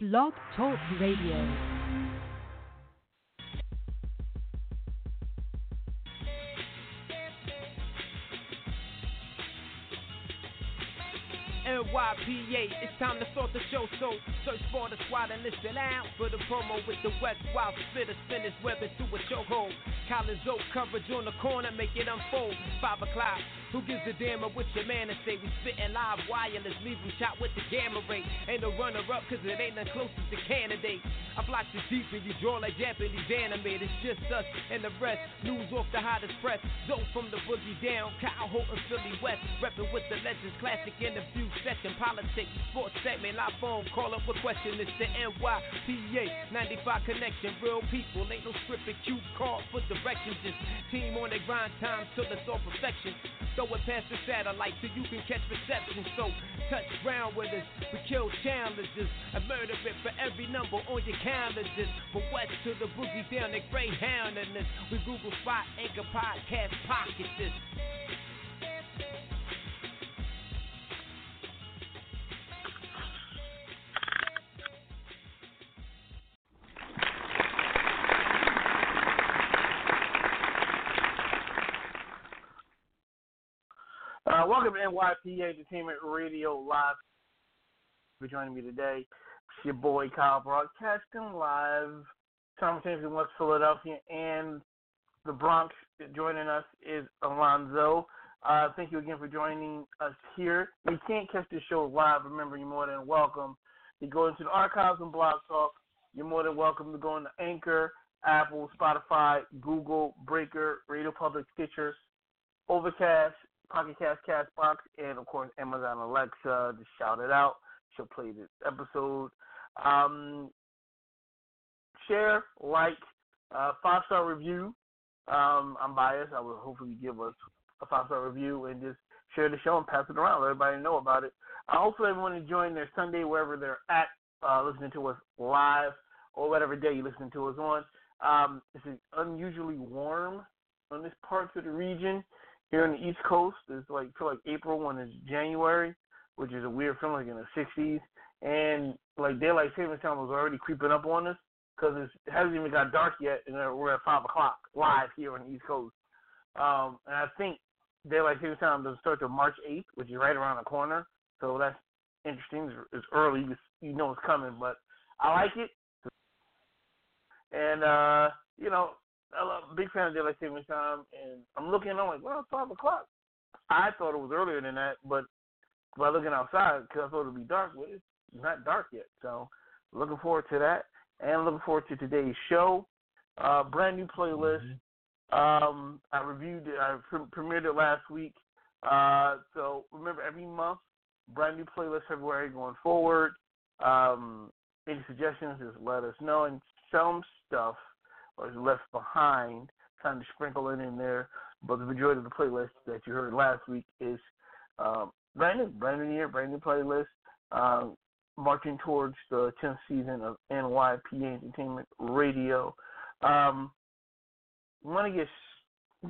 Blog Talk Radio. NYPA, it's time to start the show, so search for the squad and listen out for the promo with the West Wild Spitter, spin his web into a chokehold. Collins Oak coverage on the corner, make it unfold. Five o'clock, who gives a damn of what your man say? We spitting live wireless, leave him shot with the gamma ray. Ain't no runner up, cause it ain't the closest to candidate. I block you deep and you draw like Japanese anime. It's just us and the rest. News off the hottest press. Zoe from the boogie down, Kyle Holton, Philly West. Reppin' with the legends, classic interview session, politics, sports segment, live phone, call up a question. It's the NYPA 95 connection. Real people, ain't no script and cue card for directions. Just team on the grind time till it's all perfection. Throw it past the satellite so you can catch reception. So touch ground with us. We kill challenges. I murder it for every number on your calendars. From west to the boogie down the Greyhound in this. We Google Spot, Anchor Podcast, Pocket this. Welcome to NYPA Entertainment Radio Live. For joining me today, it's your boy Kyle broadcasting live simultaneously in West Philadelphia and the Bronx. Joining us is Alonzo. Uh, thank you again for joining us here. You can't catch the show live, remember you're more than welcome to go into the archives and blog talk. You're more than welcome to go into Anchor, Apple, Spotify, Google, Breaker, Radio Public, Stitcher, Overcast, Pocket Cast, Castbox, and of course Amazon Alexa. Just shout it out. She'll play this episode. Um, share, like, uh, five star review. Um, I'm biased. I will hopefully give us a five star review and just share the show and pass it around. Let everybody know about it. I hopefully everyone enjoying their Sunday wherever they're at, uh, listening to us live or whatever day you're listening to us on. Um, it's unusually warm on this part of the region here in the East Coast. It's like feel like April when it's January, which is a weird feeling like in the 60s. And like daylight savings time was already creeping up on us because it hasn't even got dark yet, and we're at five o'clock live here on the East Coast. Um, and I think daylight savings time doesn't start till March 8th, which is right around the corner. So that's interesting. It's, early. You, you know it's coming, but I like it. And uh, you know, I'm a big fan of daylight savings time, and I'm looking. I'm like, well, it's five o'clock. I thought it was earlier than that, but by looking outside, because I thought it'd be dark, but it's not dark yet. So, looking forward to that, and looking forward to today's show. Uh, brand new playlist. Um, I reviewed it. I pre- premiered it last week. Uh, so remember, every month, brand new playlist February going forward. Um, any suggestions? Just let us know. And some stuff was left behind, kind of sprinkle it in there. But the majority of the playlist that you heard last week is um, brand new, brand new year, brand new playlist, um, marching towards the 10th season of NYPA Entertainment Radio. Um, want to get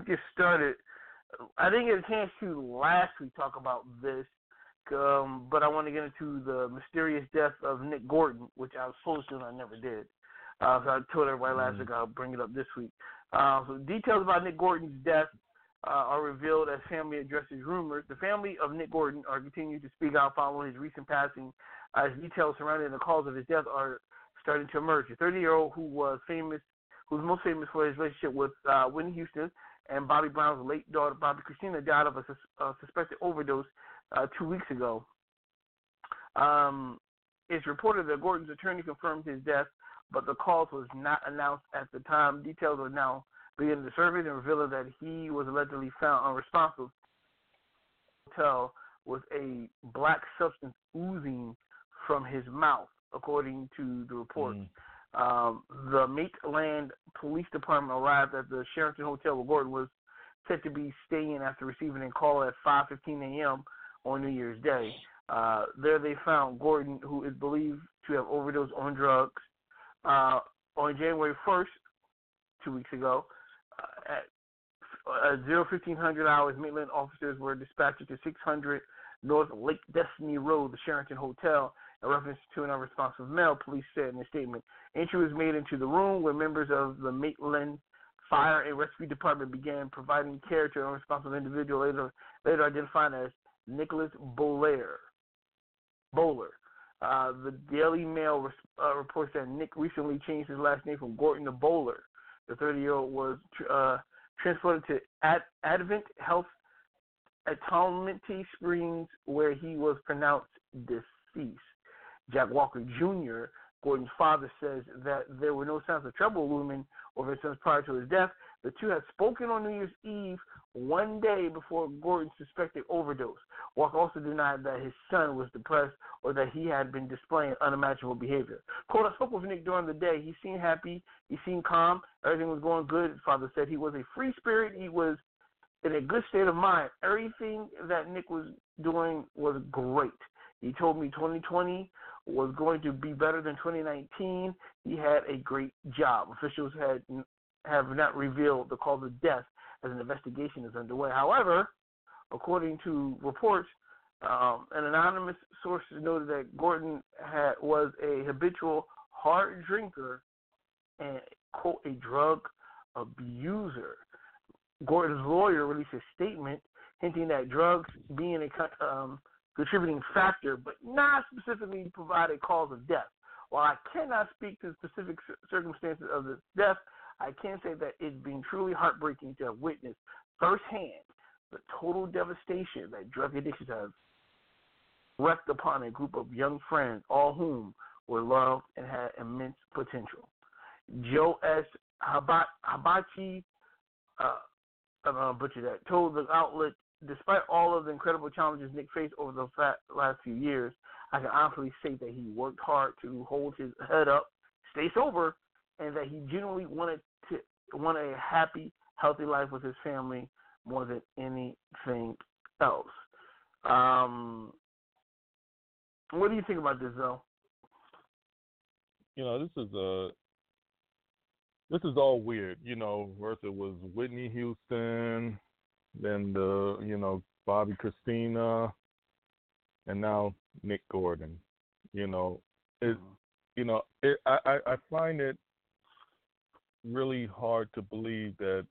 get started. I didn't get a chance to last week talk about this, um, but I want to get into the mysterious death of Nick Gordon, which I was supposed to and I never did. Uh, so I told everybody last Mm-hmm. week I'll bring it up this week. Uh, so details about Nick Gordon's death uh, are revealed as family addresses rumors. The family of Nick Gordon are continuing to speak out following his recent passing, as details surrounding the cause of his death are starting to emerge. The 30-year-old who was famous, who was most famous for his relationship with uh, Whitney Houston and Bobby Brown's late daughter, Bobbi Kristina, died of a sus- uh, suspected overdose uh, two weeks ago. Um, it's reported that Gordon's attorney confirmed his death, but the cause was not announced at the time. Details are now being to surface and revealing that he was allegedly found unresponsive hotel with a black substance oozing from his mouth, according to the report. Um, the Maitland Police Department arrived at the Sheraton Hotel where Gordon was said to be staying after receiving a call at 5:15 a.m. on New Year's Day. Uh, there they found Gordon, who is believed to have overdosed on drugs. Uh, on January 1st, two weeks ago, uh, at uh, 01500 hours, Maitland officers were dispatched to 600 North Lake Destiny Road, the Sheraton Hotel, in reference to an unresponsive male, police said in a statement. Entry was made into the room where members of the Maitland Fire and Rescue Department began providing care to an unresponsive individual later, later identified as Nicholas Bowler. Bowler. Uh, the Daily Mail uh, reports that Nick recently changed his last name from Gordon to Bowler. The 30 year old was uh, transported to Ad- Advent Health Altamonte Springs, where he was pronounced deceased. Jack Walker Jr., Gordon's father, says that there were no signs of trouble looming over his son prior to his death. The two had spoken on New Year's Eve, one day before Gordon's suspected overdose. Walker also denied that his son was depressed or that he had been displaying unimaginable behavior. Quote, I spoke with Nick during the day. He seemed happy. He seemed calm. Everything was going good. His father said he was a free spirit. He was in a good state of mind. Everything that Nick was doing was great. He told me 2020 was going to be better than 2019. He had a great job. Officials had have not revealed the cause of death as an investigation is underway. However, according to reports, um, an anonymous source noted that Gordon had, was a habitual hard drinker and quote a drug abuser. Gordon's lawyer released a statement hinting that drugs being a um, contributing factor, but not specifically provide a cause of death. While I cannot speak to the specific circumstances of the death, I can say that it's been truly heartbreaking to have witnessed firsthand the total devastation that drug addiction has wreaked upon a group of young friends, all whom were loved and had immense potential. Joe S. Habachy, uh, butcher that, told the outlet, despite all of the incredible challenges Nick faced over the last few years, I can honestly say that he worked hard to hold his head up, stay sober, and that he genuinely wanted want a happy, healthy life with his family more than anything else. Um, what do you think about this, though? You know, this is a this is all weird. You know, first it was Whitney Houston, then the you know Bobbi Kristina, and now Nick Gordon. You know, it. Mm-hmm. You know, it, I I find it really hard to believe that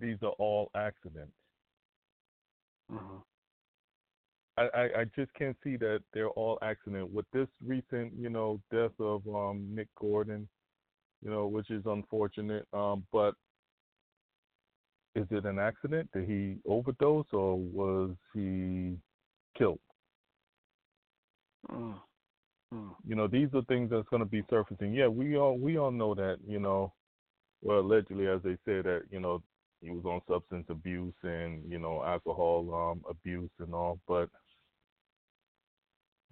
these are all accidents. Mm-hmm. I, I, I just can't see that they're all accident. With this recent, you know, death of um, Nick Gordon, you know, which is unfortunate. Um, but is it an accident? Did he overdose or was he killed? Mm. Mm. You know, these are things that's going to be surfacing. Yeah, we all we all know that. You know, well, allegedly, as they say that you know he was on substance abuse and you know alcohol um, abuse and all, but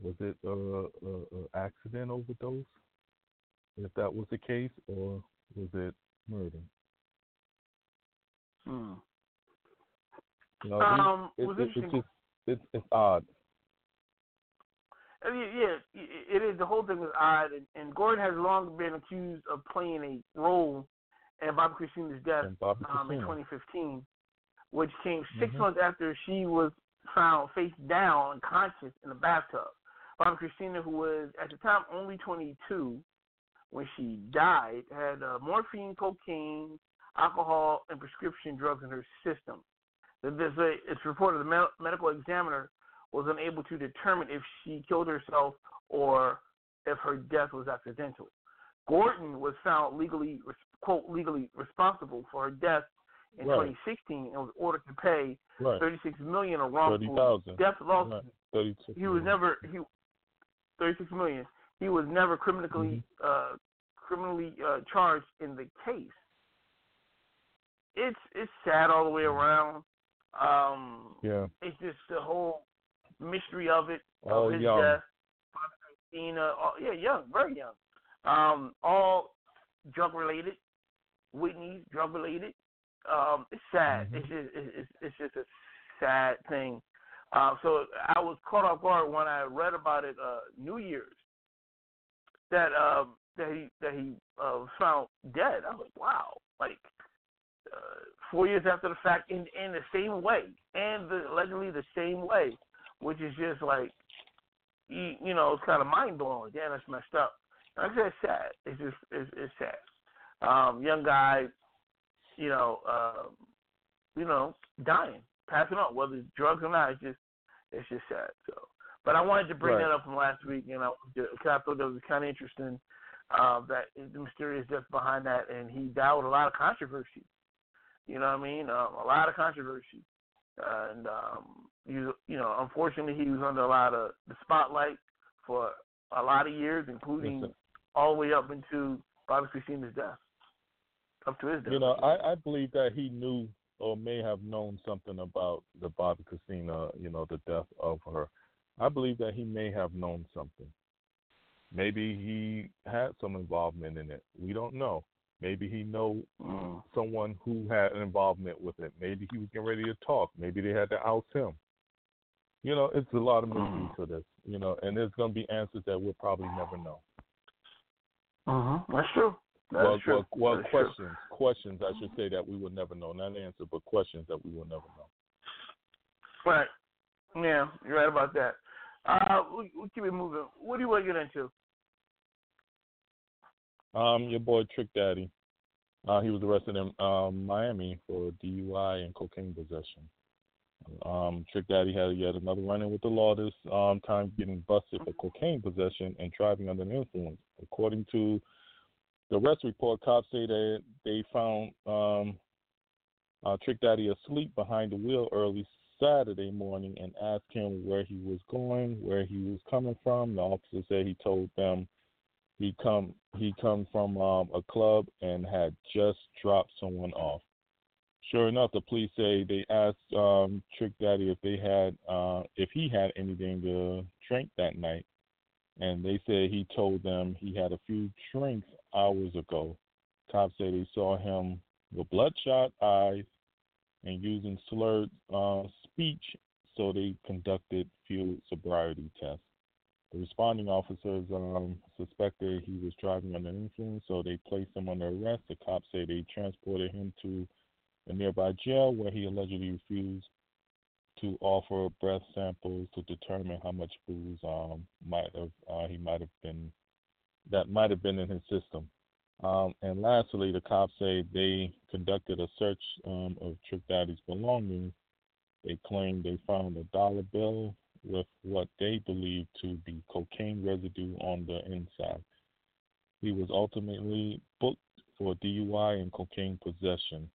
was it a, a, a accident overdose? If that was the case, or was it murder? Hmm. You know, um, it, it, it, it's just it's it's odd. I mean, yeah, it is. The whole thing is odd, and, and Gordon has long been accused of playing a role in Bobbi Kristina's death um, in 2015, which came 6 mm-hmm. months after she was found face down, unconscious in a bathtub. Bobbi Kristina, who was at the time only 22 when she died, had uh, morphine, cocaine, alcohol, and prescription drugs in her system. There's a, it's reported the medical examiner was unable to determine if she killed herself or if her death was accidental. Gordon was found legally, quote, legally responsible for her death in right. 2016 and was ordered to pay right. 36 million of wrongful death lawsuit. Right. he was never he 36 million. He was never criminally mm-hmm. uh, criminally uh, charged in the case. It's it's sad all the way around. Um, yeah. It's just the whole mystery of it, all of his young. death. Kristina, all, yeah, young, very young. Um, all drug related. Whitney drug related. Um, it's sad. Mm-hmm. It's just it's, it's just a sad thing. Uh, so I was caught off guard when I read about it uh, New Year's that um, that he that he uh, was found dead. I was like, wow, like uh, four years after the fact, in in the same way, and the, allegedly the same way which is just like you, you know, it's kind of mind blowing. Damn, that's messed up. Like I said, it's sad. It's just it's, it's sad. Um, young guy, you know, uh, you know, dying, passing on, whether it's drugs or not. It's just it's just sad. So, but I wanted to bring Right. that up from last week, and I, I thought that was kind of interesting. Uh, that the mysterious death behind that, and he died with a lot of controversy. You know what I mean? Um, a lot of controversy, and um, you you know, unfortunately, he was under a lot of the spotlight for a lot of years, including Listen. all the way up into Bobbi Kristina's death, up to his death. You know, I, I believe that he knew or may have known something about the Bobbi Kristina, you know, the death of her. I believe that he may have known something. Maybe he had some involvement in it. We don't know. Maybe he know Mm. someone who had an involvement with it. Maybe he was getting ready to talk. Maybe they had to oust him. You know, it's a lot of mystery Mhm. to this. You know, and there's going to be answers that we'll probably never know. Mm-hmm. That's true. That's well, true. well, well That's true. questions, questions I should say that we will never know. Not answer, but questions that we will never know. Right. Yeah, you're right about that. Uh, we, we keep it moving. What do you want to get into? Um, your boy Trick Daddy, uh, he was arrested in um, Miami for DUI and cocaine possession. Um, Trick Daddy had yet another run-in with the law this um, time, getting busted for cocaine possession and driving under the influence. According to the arrest report, cops say that they found um, uh, Trick Daddy asleep behind the wheel early Saturday morning and asked him where he was going, where he was coming from. The officer said he told them he come he come from um, a club and had just dropped someone off. Sure enough, the police say they asked um, Trick Daddy if they had uh, if he had anything to drink that night, and they said he told them he had a few drinks hours ago. Cops say they saw him with bloodshot eyes and using slurred uh, speech, so they conducted field sobriety tests. The responding officers um, suspected he was driving under influence, so they placed him under arrest. The cops say they transported him to a nearby jail where he allegedly refused to offer breath samples to determine how much booze um, might have uh, he might have been that might have been in his system. Um, and lastly, the cops say they conducted a search um, of Trick Daddy's belongings. They claim they found a dollar bill with what they believed to be cocaine residue on the inside. He was ultimately booked for DUI and cocaine possession.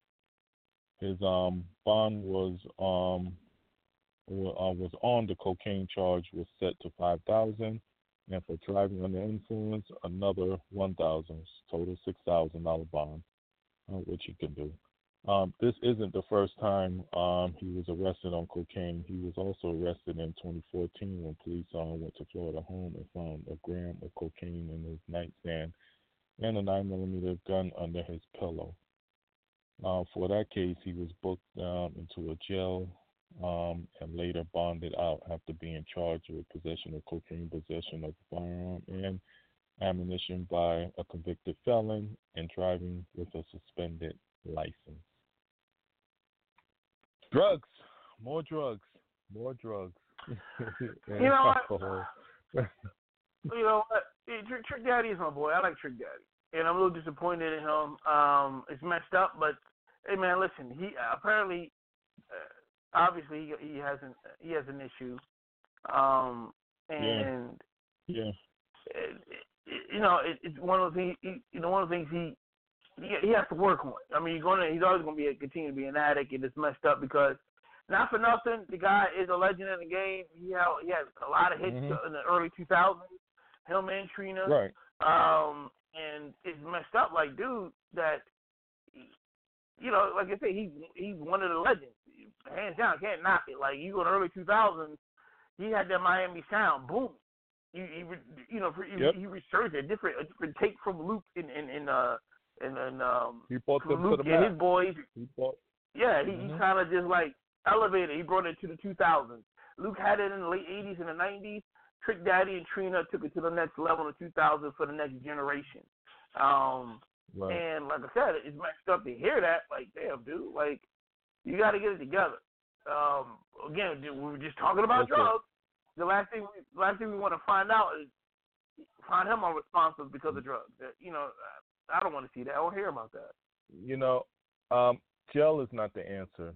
His um, bond was um, uh, was on the cocaine charge was set to five thousand, and for driving under influence another one thousand, total six thousand dollar bond, uh, which he can do. Um, this isn't the first time um, he was arrested on cocaine. He was also arrested in 2014 when police um, went to Florida home and found a gram of cocaine in his nightstand and a 9 millimeter gun under his pillow. Uh, for that case, he was booked um, into a jail um, and later bonded out after being charged with possession of cocaine, possession of a firearm, and ammunition by a convicted felon, and driving with a suspended license. Drugs, more drugs, more drugs. You know what? You know what? Trick, Trick Daddy is my boy. I like Trick Daddy, and I'm a little disappointed in him. Um, it's messed up, but hey, man, listen. He apparently, uh, obviously, he, he has an he has an issue, um, and yeah, it, it, you know, it, it's one of the things. He, you know, one of the things he he, he has to work on. I mean, he's to he's always going to be a, continue to be an addict, and it's messed up because not for nothing, the guy is a legend in the game. He had he had a lot of hits Mhm. in the early 2000s. Him and Trina. right. Um, and it's messed up. Like, dude, that you know, like I say, he's he's one of the legends. Hands down, can't knock it. Like you go in the early 2000s, he had that Miami sound. Boom. You you you know he, Yep. you researched a different a different take from Luke in in in uh in, then um He brought them from to Luke the and map. his boys. He brought, Yeah, he, he Mhm. kind of just like elevated. He brought it to the 2000s. Luke had it in the late 80s and the 90s. Trick Daddy and Trina took it to the next level in the 2000s for the next generation. Um, right. and like I said, it's messed up to hear that. Like, damn, dude, like you got to get it together. Um, again, dude, we were just talking about it. drugs. the last thing we, last thing we want to find out is find him unresponsible because of drugs. You know, I don't want to see that. I don't hear about that. You know, um, jail is not the answer.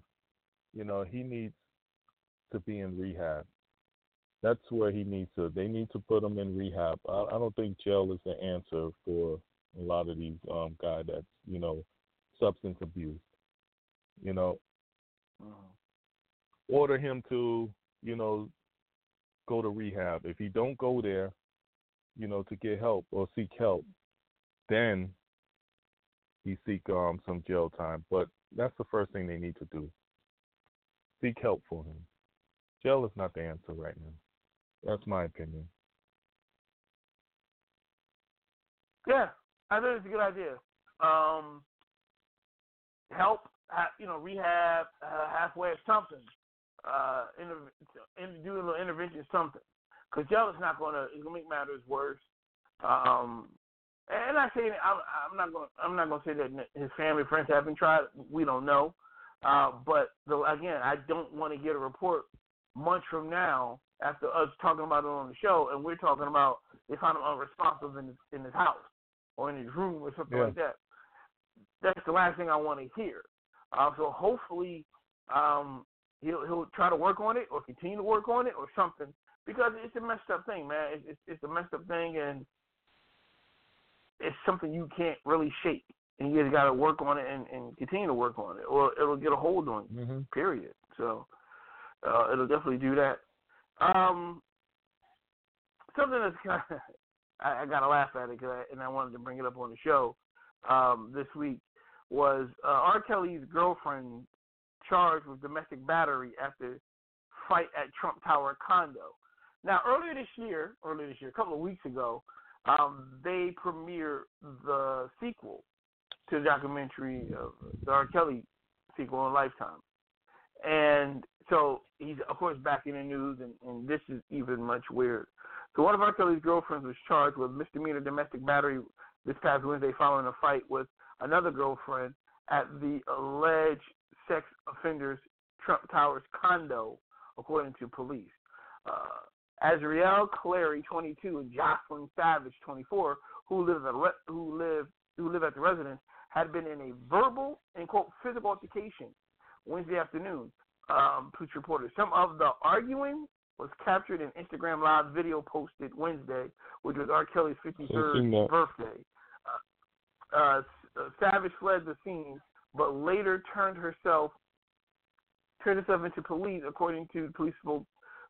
You know, he needs to be in rehab. That's where he needs to. They need to put him in rehab. I, I don't think jail is the answer for a lot of these um, guys that's you know substance abuse. You know, mm-hmm. order him to you know go to rehab. If he don't go there, you know, to get help or seek help, then he seek um some jail time. But that's the first thing they need to do. Seek help for him. Jail is not the answer right now. That's my opinion. Yeah, I think it's a good idea. Um, help, you know, rehab, uh, halfway or something. Uh, inter- in, do a little intervention, something. Because jail is not gonna, it's gonna make matters worse. Um, and I say I'm, I'm not going. I'm not going to say that his family friends haven't tried. We don't know. Uh, but the, again, I don't want to get a report months from now after us talking about it on the show, and we're talking about they found him unresponsive in his, in his house or in his room or something yeah. like that. That's the last thing I want to hear. Uh, so hopefully, um, he'll he'll try to work on it or continue to work on it or something because it's a messed up thing, man. It's it's, it's a messed up thing, and it's something you can't really shake, and you just got to work on it and, and continue to work on it, or it'll get a hold on you. Mm-hmm. Period. So uh, it'll definitely do that. Um, something that's kind of I, I got to laugh at it, cause I, and I wanted to bring it up on the show um, this week was uh, R. Kelly's girlfriend charged with domestic battery after fight at Trump Tower condo. Now, earlier this year, earlier this year, a couple of weeks ago, um, they premiered the sequel to the documentary, uh, the R. Kelly sequel on Lifetime. And so he's, of course, back in the news, and, and this is even much weird. So one of R. Kelly's girlfriends was charged with misdemeanor domestic battery this past Wednesday following a fight with another girlfriend at the alleged sex offender's Trump Towers condo, according to police. Uh, Azriel Clary, 22, and Jocelyn Savage, 24, who live at re- who live who live at the residence, had been in a verbal and quote physical altercation Wednesday afternoon. Um, police reported some of the arguing was captured in Instagram live video posted Wednesday, which was R. Kelly's 53rd birthday. Uh, uh, Savage fled the scene, but later turned herself turned herself into police, according to police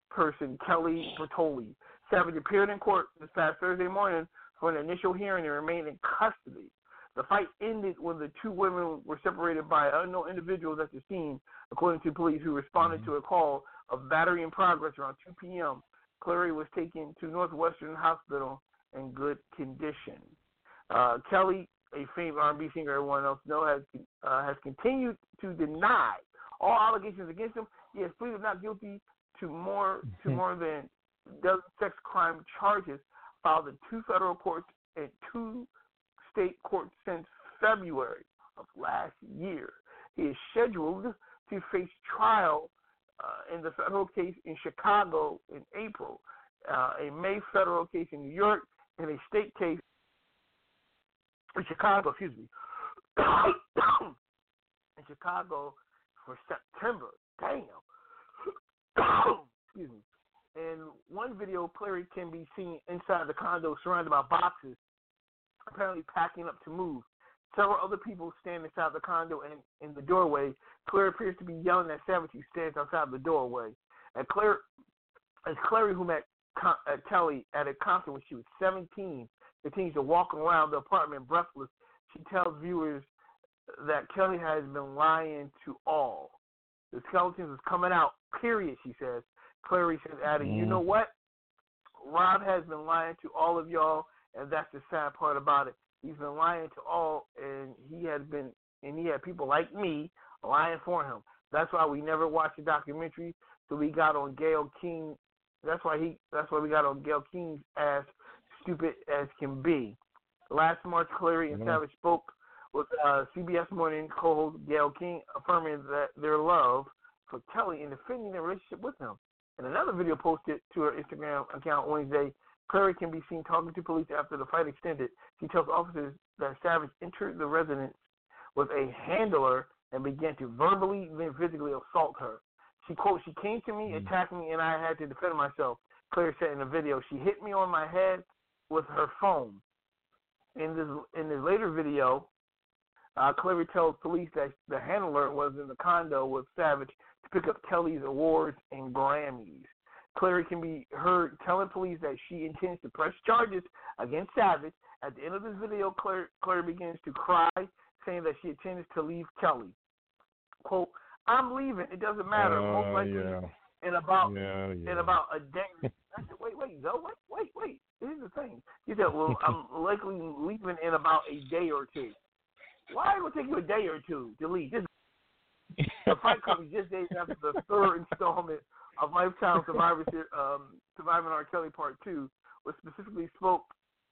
person Kelly Bartoli. Savage appeared in court this past Thursday morning for an initial hearing and remained in custody. The fight ended when the two women were separated by unknown individuals at the scene, according to police who responded mm-hmm. to a call of battery in progress around 2 p.m. Clary was taken to Northwestern Hospital in good condition. Uh, Kelly, a famed R&B singer everyone else knows, has uh, has continued to deny all allegations against him. He has pleaded not guilty to more to more than dozen sex crime charges filed in two federal courts and two state courts since February of last year. He is scheduled to face trial uh, in the federal case in Chicago in April, uh, a May federal case in New York, and a state case in Chicago, excuse me, in Chicago for September. Damn. Excuse me. In one video, Clary can be seen inside the condo surrounded by boxes, apparently packing up to move. Several other people stand inside the condo and in the doorway. Claire appears to be yelling at Savage, who stands outside the doorway. And Claire, as Clary, who met uh, Kelly at a concert when she was 17, continues to walk around the apartment breathless, she tells viewers that Kelly has been lying to all. The skeletons is coming out, period, she says. Clary says, adding, mm. you know what? Rob has been lying to all of y'all, and that's the sad part about it. He's been lying to all, and he has been, and he had people like me lying for him. That's why we never watched the documentary. So we got on Gayle King. That's why he. That's why we got on Gayle King's ass, stupid as can be. Last March, Clary and mm-hmm. Savage spoke with uh, CBS Morning co-host Gayle King affirming that their love for Kelly and defending their relationship with him. In another video posted to her Instagram account Wednesday, Clary can be seen talking to police after the fight extended. She tells officers that Savage entered the residence with a handler and began to verbally then physically assault her. She quote, she came to me, attacked me, and I had to defend myself. Claire said in the video, she hit me on my head with her phone. In this in this later video, uh, Clary tells police that the handler was in the condo with Savage to pick up Kelly's awards and Grammys. Clary can be heard telling police that she intends to press charges against Savage. At the end of this video, Claire, Claire begins to cry, saying that she intends to leave Kelly. Quote, I'm leaving. It doesn't matter. Uh, Most likely yeah. in about Yeah, yeah. in about a day. I said, wait, wait, Zoe, wait, wait, wait. Here's the thing. He said, well, I'm likely leaving in about a day or two. Why would it take you a day or two to leave? This the fight comes just days after the third installment of Lifetime Survivorship, um, Surviving R. Kelly Part Two, which specifically spoke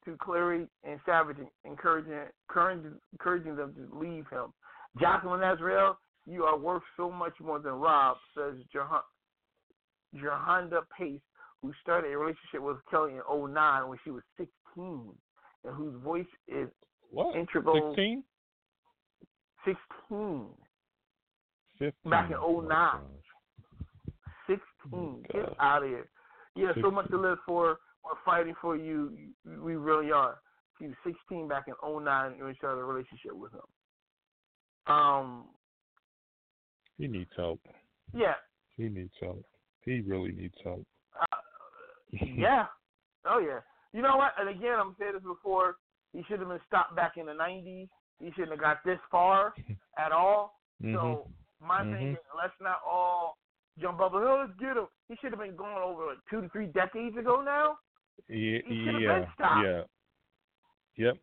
to Clary and Savage, encouraging encouraging, encouraging them to leave him. Jocelyn Azriel, you are worth so much more than Rob, says Jahan- Pace, who started a relationship with Kelly in 09 when she was 16, and whose voice is what? integral. 16? 16. 15. Back in Oh, 09. gosh. 16. Oh, Get out of here. Yeah, so much to live for. We're fighting for you. We really are. She was 16 back in 09 and we started a relationship with him. Um, He needs help. yeah, He needs help. He really needs help. uh, yeah. Oh, yeah. You know what? And again, I'm saying this before. He should have been stopped back in the 90s. He shouldn't have got this far at all. Mhm. So my thing Mhm. is, let's not all jump up. Oh, let's get him. He should have been going over like two to three decades ago now. Yeah, yeah, yeah. Yep.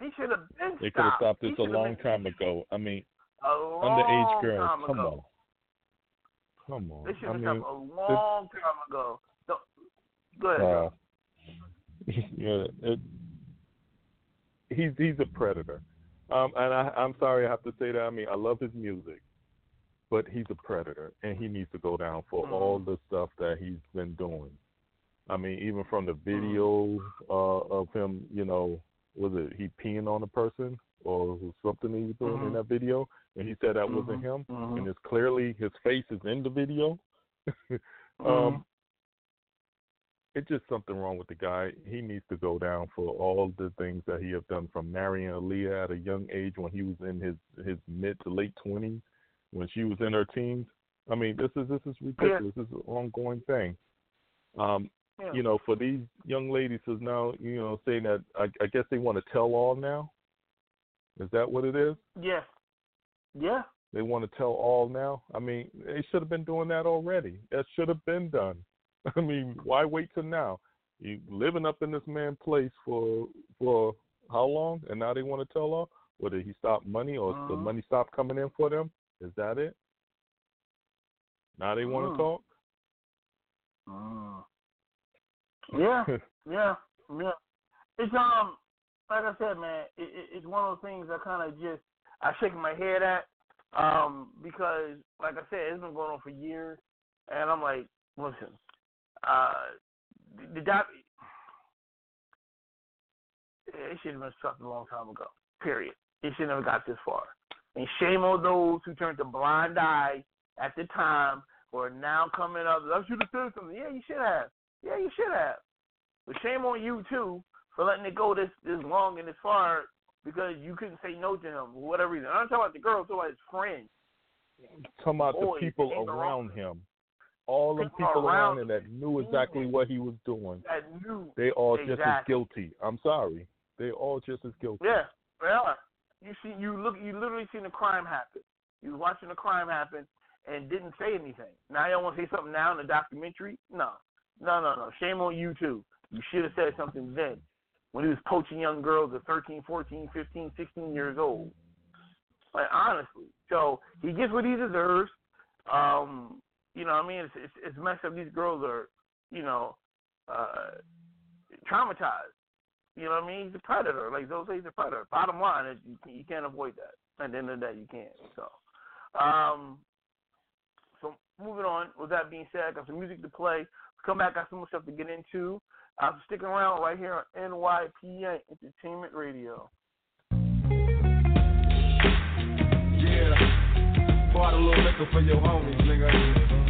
He should have been They could have stopped. this a long time ago. I mean, A long underage girls. time Come ago. on. Come on. This should I have mean, stopped a long time ago. So, go ahead. uh, yeah, it, he's he's a predator. Um, and I, I'm sorry I have to say that. I mean, I love his music, but he's a predator, and he needs to go down for Mhm. all the stuff that he's been doing. I mean, even from the video uh, of him, you know, was it he peeing on a person or was something he was doing in Mhm. that video, and he said that wasn't him, Mhm. and it's clearly his face is in the video. Um, it's just something wrong with the guy. He needs to go down for all the things that he have done from marrying Aaliyah at a young age when he was in his his mid to late twenties, when she was in her teens. I mean, this is this is ridiculous. This is an ongoing thing. Um, Yeah. you know, for these young ladies who's now, you know, saying that I, I guess they want to tell all now. Is that what it is? Yeah. Yeah. They want to tell all now. I mean, they should have been doing that already. That should have been done. I mean, why wait till now? You living up in this man's place for for how long? And now they want to tell all? Or did he stop money, or the Mhm. money stopped coming in for them? Is that it? Now they want to talk. Mm. Yeah. Yeah, yeah. It's um, like I said, man, it, it, it's one of those things I kind of just I shake my head at, um, because like I said, it's been going on for years, and I'm like, listen, uh, the, the it should have been stopped a long time ago. Period. It should never got this far. And shame on those who turned a blind eye at the time who are now coming up. I should have said something. Yeah, you should have. Yeah, you should have. But shame on you too for letting it go this this long and this far because you couldn't say no to him for whatever reason. I'm talking about the girl, I'm talking about his friends. Talking about Boy, the people around. him. All the People people around him that knew exactly what he was doing. That knew. They all just as guilty. I'm sorry. They all just as guilty. Yeah, well, you see, you look, you literally seen the crime happen. You was watching the crime happen and didn't say anything. Now you want to say something now in the documentary? No, no, no, no. Shame on you too. You should have said something then when he was poaching young girls at 13, 14, 15, 16 years old. Like honestly, so he gets what he deserves. Um, you know what I mean? It's, it's, it's messed up. These girls are, you know, uh, traumatized. You know what I mean? He's a predator. Like those, he's a predator. Bottom line is, you, you can't avoid that. At the end of the day, you can't. So, um, so moving on. With that being said, I got some music to play. Come back, got some more stuff to get into. Uh, I'm sticking around right here on NYPA Entertainment Radio. Yeah, bought a little liquor for your homies, nigga.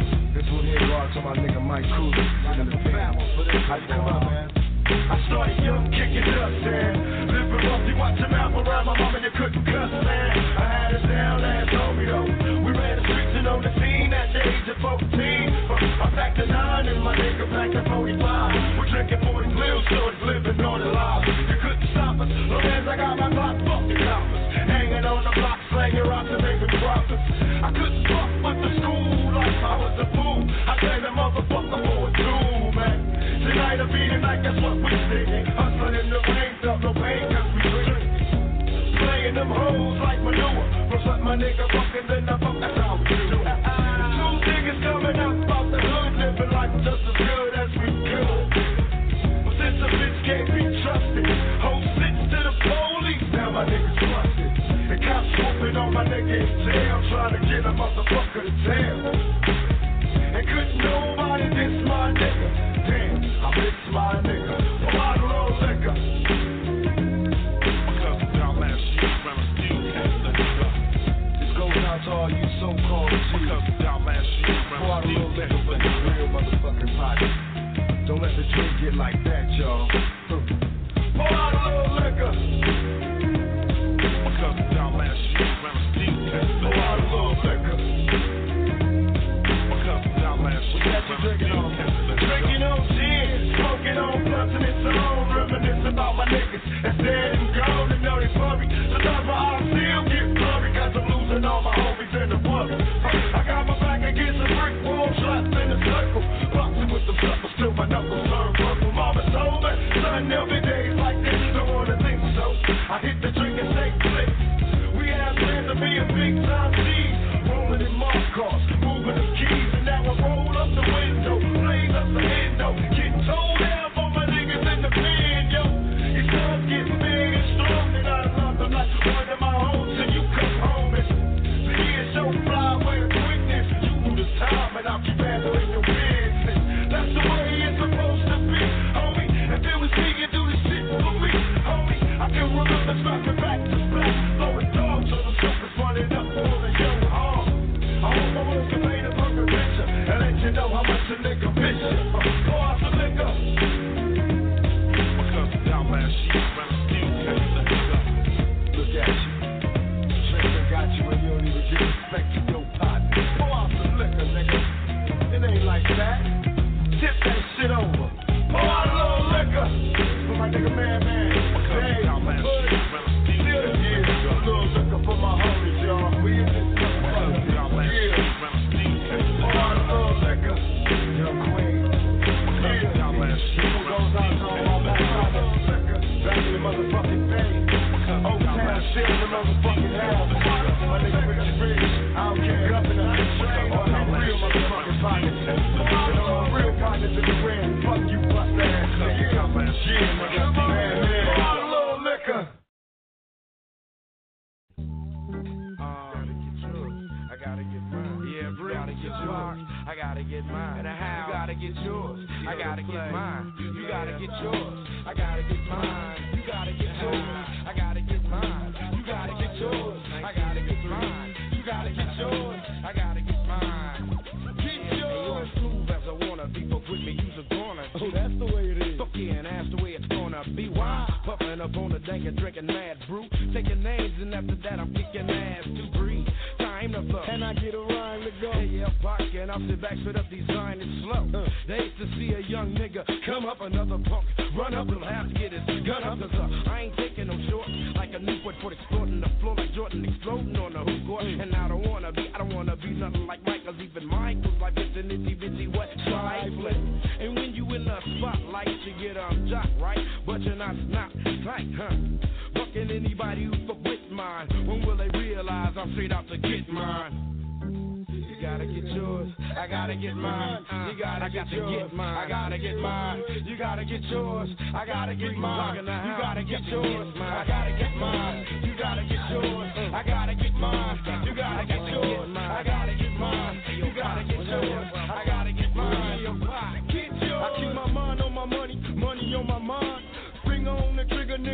This one here go to my nigga Mike Cooley. And come up, man? I started young, kicking up, man. living rough, roughly, watching out around my mom and they couldn't cuss, man. I had a sound ass homie though. We ran the streets and on the scene at the age of 14. I packed a nine and my nigga packed a 45. We're drinking 40 little shorts, living on the lies. You couldn't stop us, long as I got my block, fuck the coppers. Hanging on the block, slanging rocks and making profits. I couldn't was a. I claim the motherfucker for a dude, man. Tonight will be the night, that's what we singing. Hustling in the rain, up no pain, cause we drinking. Playing them hoes like manure. From what my nigga fucking, then I fuck, that's how we do. Two niggas coming out about the hood, living life just as good as we could. But since a bitch can't be trusted, hoes sits to the police, now my niggas trusted, The cops swooping on my nigga in jail, trying to get a motherfucker to jail. Could nobody diss my nigga. Damn, I miss my nigga.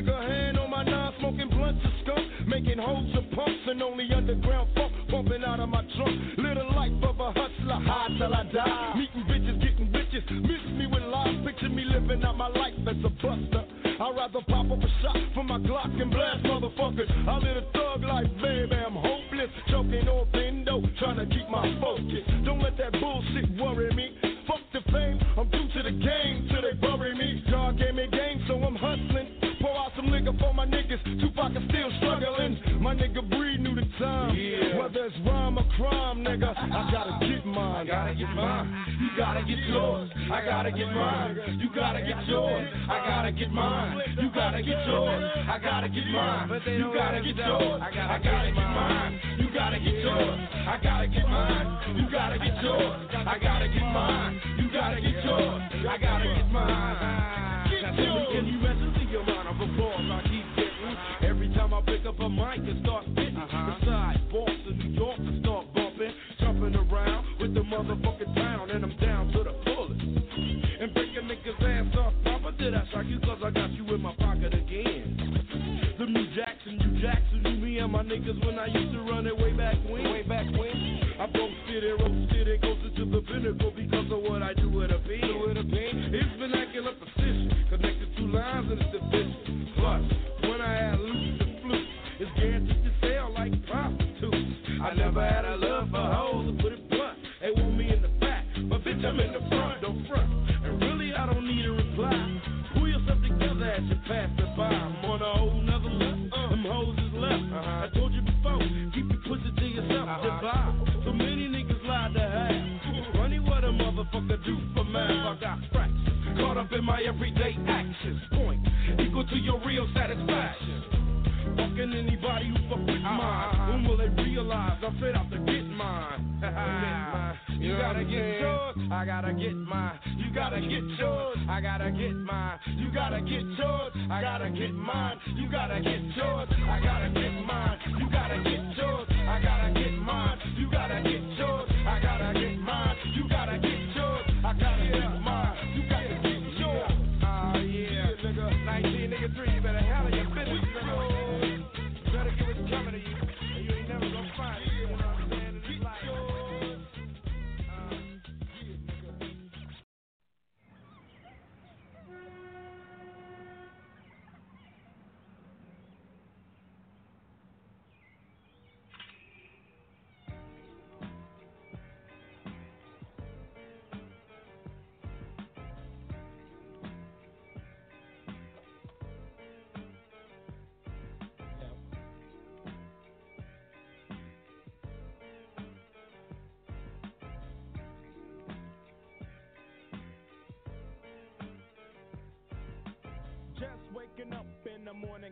Hand on my nine, smoking blunts of skunk, making holes of pumps and only underground funk pumping out of my trunk. Little life of a hustler, high till I die. Meeting bitches, getting bitches, miss me with lies, picture me living out my life as a buster. I'd rather pop up a shot for my Glock and blast motherfuckers. I live a thug life, baby, I'm hopeless. Choking on window, trying to keep my focus. Don't let that bullshit worry nigga Breed knew the time. Yeah. Whether it's rhyme or crime, nigga, I gotta get mine. I gotta get mine. You gotta get yours. I gotta get mine. You gotta get yours. I gotta get mine. You gotta get yours. I gotta get mine. You gotta get yours. I gotta get mine. You gotta get yours. I gotta get mine. You gotta get yours. I gotta get mine. You gotta get yours. I gotta get mine. Now tell me, can you up a mic and start spitting, uh-huh. beside Boston, New York, to start bumping, jumping around with the motherfucking town, and I'm down to the fullest. And breaking niggas' ass off, Papa, did I shock you? Cause I got you in my pocket again. The new Jackson, you Jackson, you me and my niggas when I used to caught up in my everyday actions. Point equal to your real satisfaction. Fucking anybody who fuck with uh-huh. mine. When will they realize I'm fit out to get mine? you gotta get yours, I gotta get mine. You gotta get yours, I gotta get mine. You gotta get yours, I gotta get mine. You gotta get yours, I gotta get mine. You gotta get yours, I gotta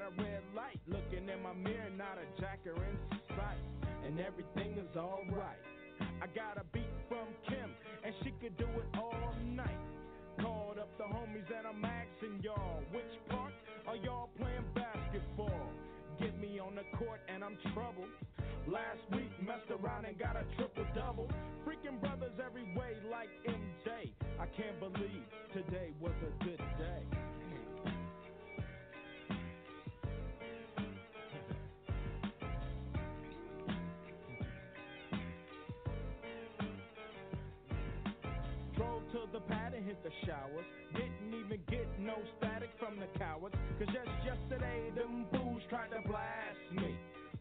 at a red light, looking in my mirror, not a jacker in sight, and everything is alright. I got a beat from Kim, and she could do it all night. Called up the homies, and I'm asking y'all, which part are y'all playing basketball? Get me on the court, and I'm troubled. Last week, messed around and got a triple double. Freaking brothers every way, like MJ. I can't believe today was a good day. The pad and hit the showers. Didn't even get no static from the cowards. Cause just yesterday, them fools tried to blast me.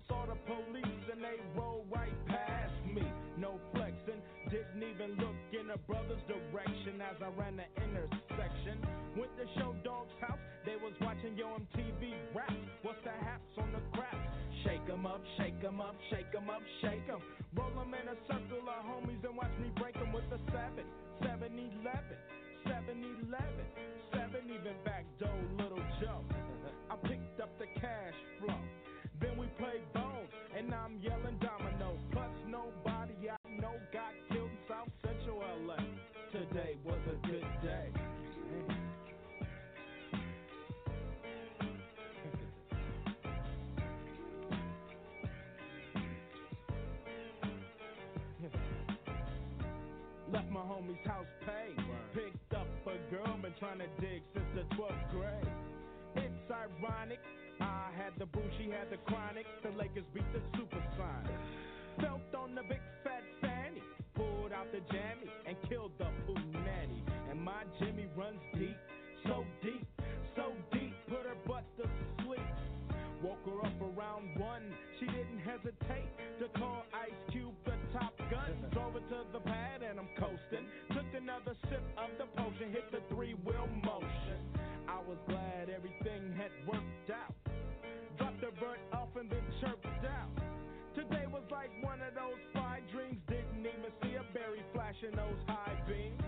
Saw the police and they rolled right past me. No flexing, didn't even look in a brother's direction as I ran the intersection. Went to Short Dog's house, they was watching yo MTV rap. What's the haps on the crap? Shake 'em up, shake 'em up, shake 'em up, shake 'em. Roll 'em in a circle of homies and watch me break 'em with a 7, 7 11, 7 11, 7 even back door, little jump. I picked up the cash flow play bones, and I'm yelling domino. Plus, nobody I know got killed in South Central LA. Today was a good day. Left my homie's house paid. Picked up a girl, been trying to dig since the 12th grade. It's ironic I had the boom, she had the chronic. The Lakers beat the SuperSonics. Felt on the big fat fanny, pulled out the jammy and killed the poo nanny. And my Jimmy runs deep, so deep, so deep, put her butt to sleep. Woke her up around one. She didn't hesitate to call Ice Cube the top gun. Drove her to the pad and I'm coasting. Took another sip of the potion, hit the three wheel motion. I was glad everything had worked out. pushing those high beams.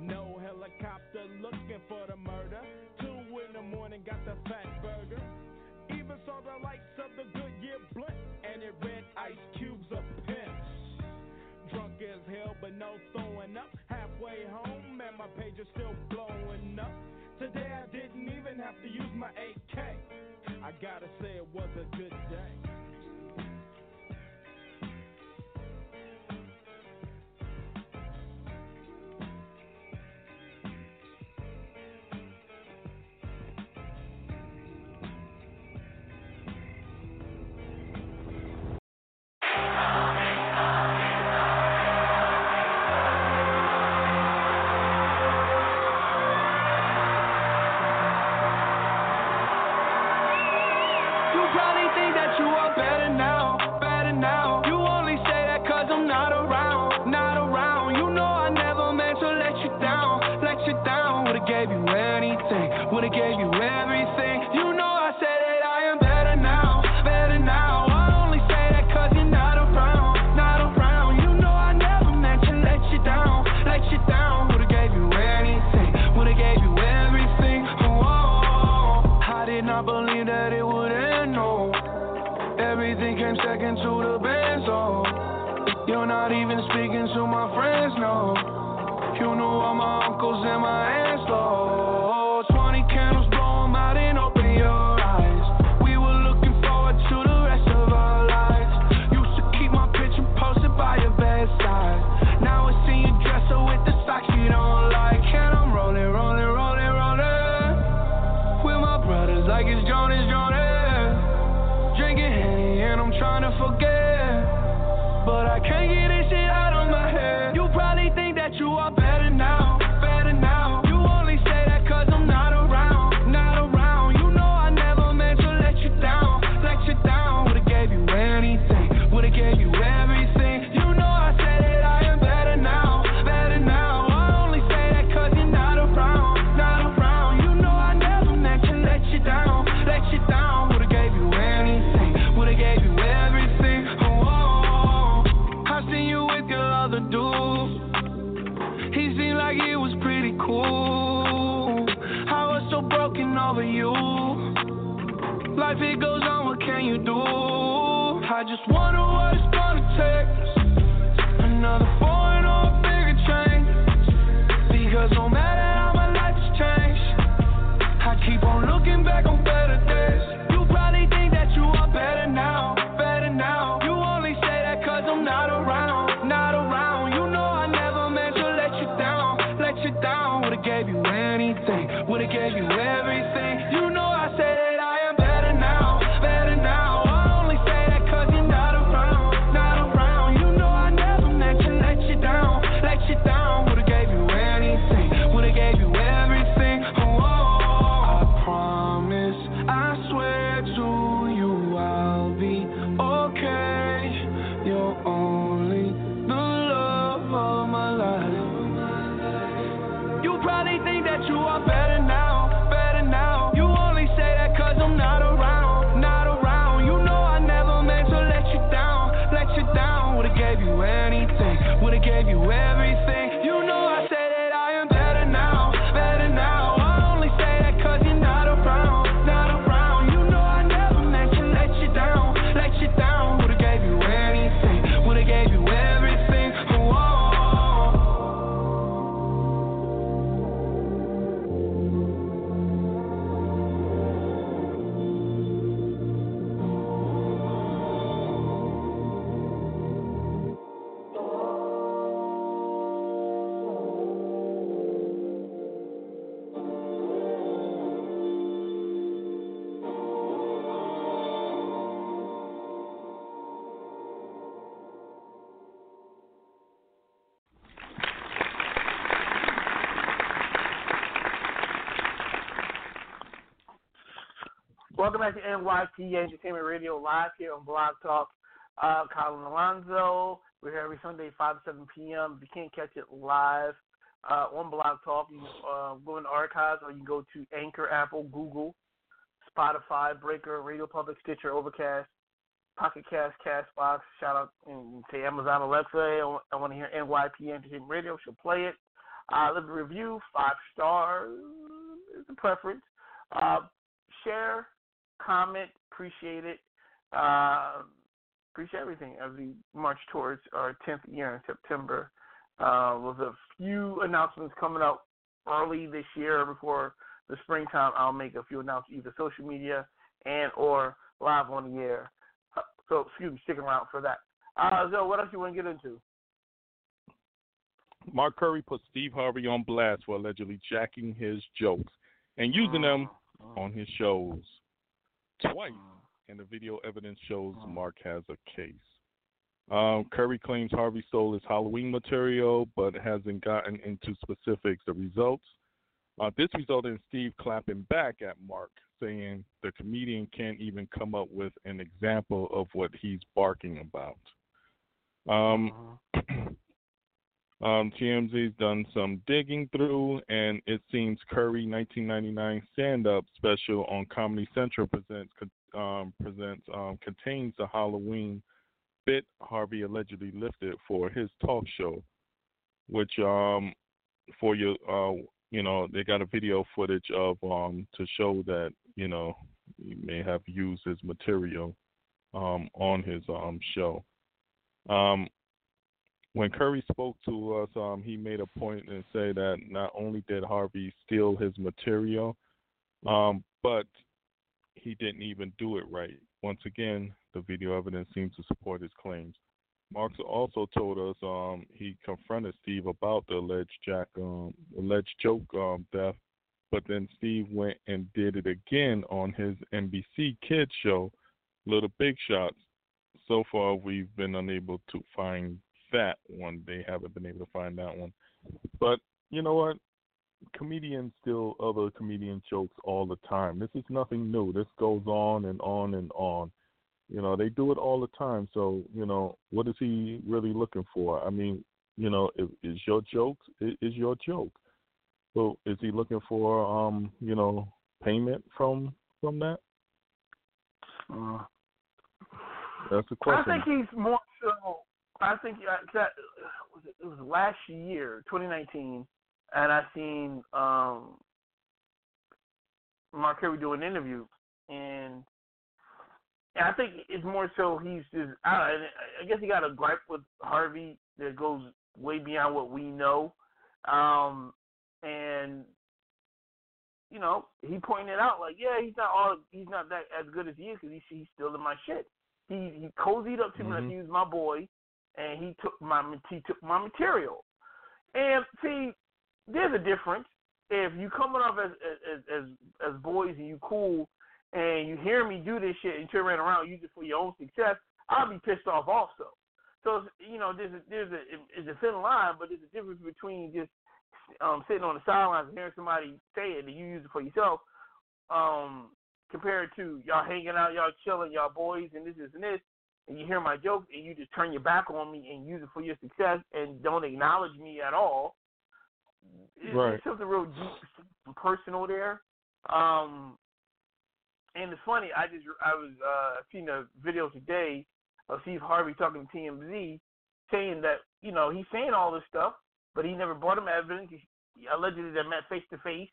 No helicopter looking for the murder. Two in the morning, got the fat burger. Even saw the lights of the Goodyear blunt, and it read ice cubes of pimps. Drunk as hell, but no throwing up. Halfway home, and my page is still blowing up. Today I didn't even have to use my AK. I gotta say, it was a good day. second to the band, Oh, you're not even speaking to my friends, no. You knew all my uncles and my aunts, back to NYPA Entertainment Radio live here on Blog Talk. Uh, Colin Alonzo. We're here every Sunday, 5 to 7 p.m. If you can't catch it live uh, on Blog Talk, you uh, go in the archives or you go to Anchor, Apple, Google, Spotify, Breaker, Radio Public, Stitcher, Overcast, Pocket Cast, Castbox. Shout out and say Amazon Alexa. I want to hear NYPA Entertainment Radio. She'll play it. Uh, leave a review, five stars is the preference. Uh, share, comment, appreciate it. Uh, appreciate everything as we march towards our 10th year in September. Uh, with a few announcements coming up early this year before the springtime. I'll make a few announcements either social media and or live on the air. So excuse me, stick around for that. Uh, so what else you want to get into? Mark Curry put Steve Harvey on blast for allegedly jacking his jokes and using them Mm-hmm. on his shows twice, and the video evidence shows Mm-hmm. Mark has a case. Um, Curry claims Harvey stole his Halloween material, but hasn't gotten into specifics. The results. Uh, this resulted in Steve clapping back at Mark, saying the comedian can't even come up with an example of what he's barking about. Um, Um, TMZ's done some digging through, and it seems Curry 1999 stand-up special on Comedy Central presents um, presents um, contains the Halloween bit Harvey allegedly lifted for his talk show, which um for your uh you know they got a video footage of um to show that you know he may have used his material um on his um show. Um, when Curry spoke to us, um, he made a point and say that not only did Harvey steal his material, um, but he didn't even do it right. Once again, the video evidence seems to support his claims. Marks also told us um, he confronted Steve about the alleged Jack um, alleged joke um, theft, but then Steve went and did it again on his NBC Kids show, Little Big Shots. So far, we've been unable to find that one. They haven't been able to find that one. But you know what? Comedians steal other comedian jokes all the time. This is nothing new. This goes on and on and on. You know, they do it all the time. So, you know, what is he really looking for? I mean, you know, is, is your joke is your joke. So, is he looking for um, you know, payment from from that? Uh, That's the question. I think he's more so. I think uh, that was it, it was last year, 2019, and I seen um, Mark Curry do an interview, and, and I think it's more so he's just. I, don't know, I guess he got a gripe with Harvey that goes way beyond what we know, um, and you know he pointed out like, yeah, he's not all he's not that as good as he is because he, he's stealing my shit. He he cozied up to me like he was my boy, and he took my he took my material. And see, there's a difference. If you coming off as as as as boys and you cool, and you hear me do this shit and turn around around use it for your own success, I'll be pissed off also. So you know, there's a there's a it's a thin line, but there's a difference between just um sitting on the sidelines and hearing somebody say it and you use it for yourself, um, compared to y'all hanging out, y'all chilling, y'all boys and this, this and this, and you hear my joke and you just turn your back on me and use it for your success and don't acknowledge me at all. It's, Right. it's something real deep and personal there. Um, and it's funny. I just I was uh seen a video today of Steve Harvey talking to TMZ, saying that you know he's saying all this stuff, but he never brought him evidence. He, allegedly, they met face to face.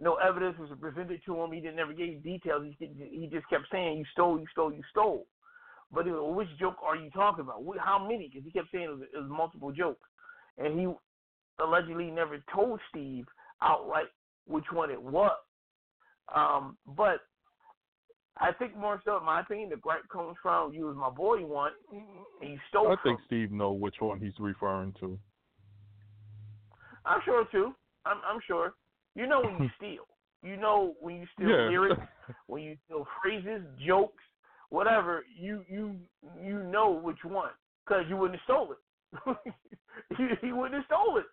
No evidence was presented to him. He didn't ever gave details. He he just kept saying you stole, you stole, you stole. But well, which joke are you talking about? How many? Because he kept saying it was, it was multiple jokes, and he allegedly never told Steve outright which one it was. Um, but I think more so, in my opinion, the gripe comes from you was my boy one, and you stole. I from think Steve know which one he's referring to. I'm sure too. I'm, I'm sure. You know when you steal. You know when you steal Yeah. lyrics, when you steal phrases, jokes, whatever. You you you know which one because you wouldn't have stole it. he, he wouldn't have stole it.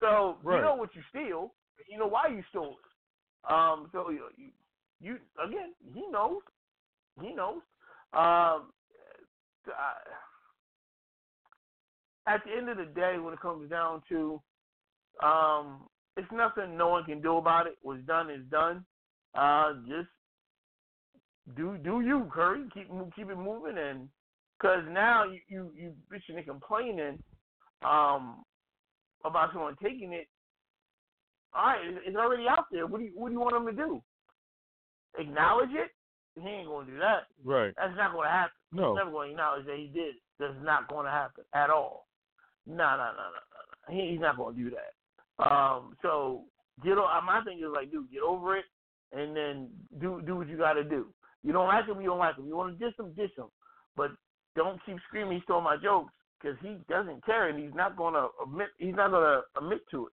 So Right. you know what you steal. You know why you stole it. Um. So you you, you again, he knows. He knows. Um, uh, at the end of the day, when it comes down to, um, it's nothing no one can do about it. What's done is done. Uh, just do do you, Curry. Keep keep it moving, and because now you you you bitching and complaining, um, about someone taking it. All right, it's already out there. What do you what do you want him to do? Acknowledge it? He ain't gonna do that. Right. That's not gonna happen. No. He's never gonna acknowledge that he did. That's not gonna happen at all. No, no, no, no, no. He, he's not gonna do that. Um, so get. My thing is like, dude, get over it, and then do do what you got to do. You don't like him, you don't like him. You want to diss him, diss him, but don't keep screaming. He stole my jokes because he doesn't care, and he's not gonna admit. He's not gonna admit to it.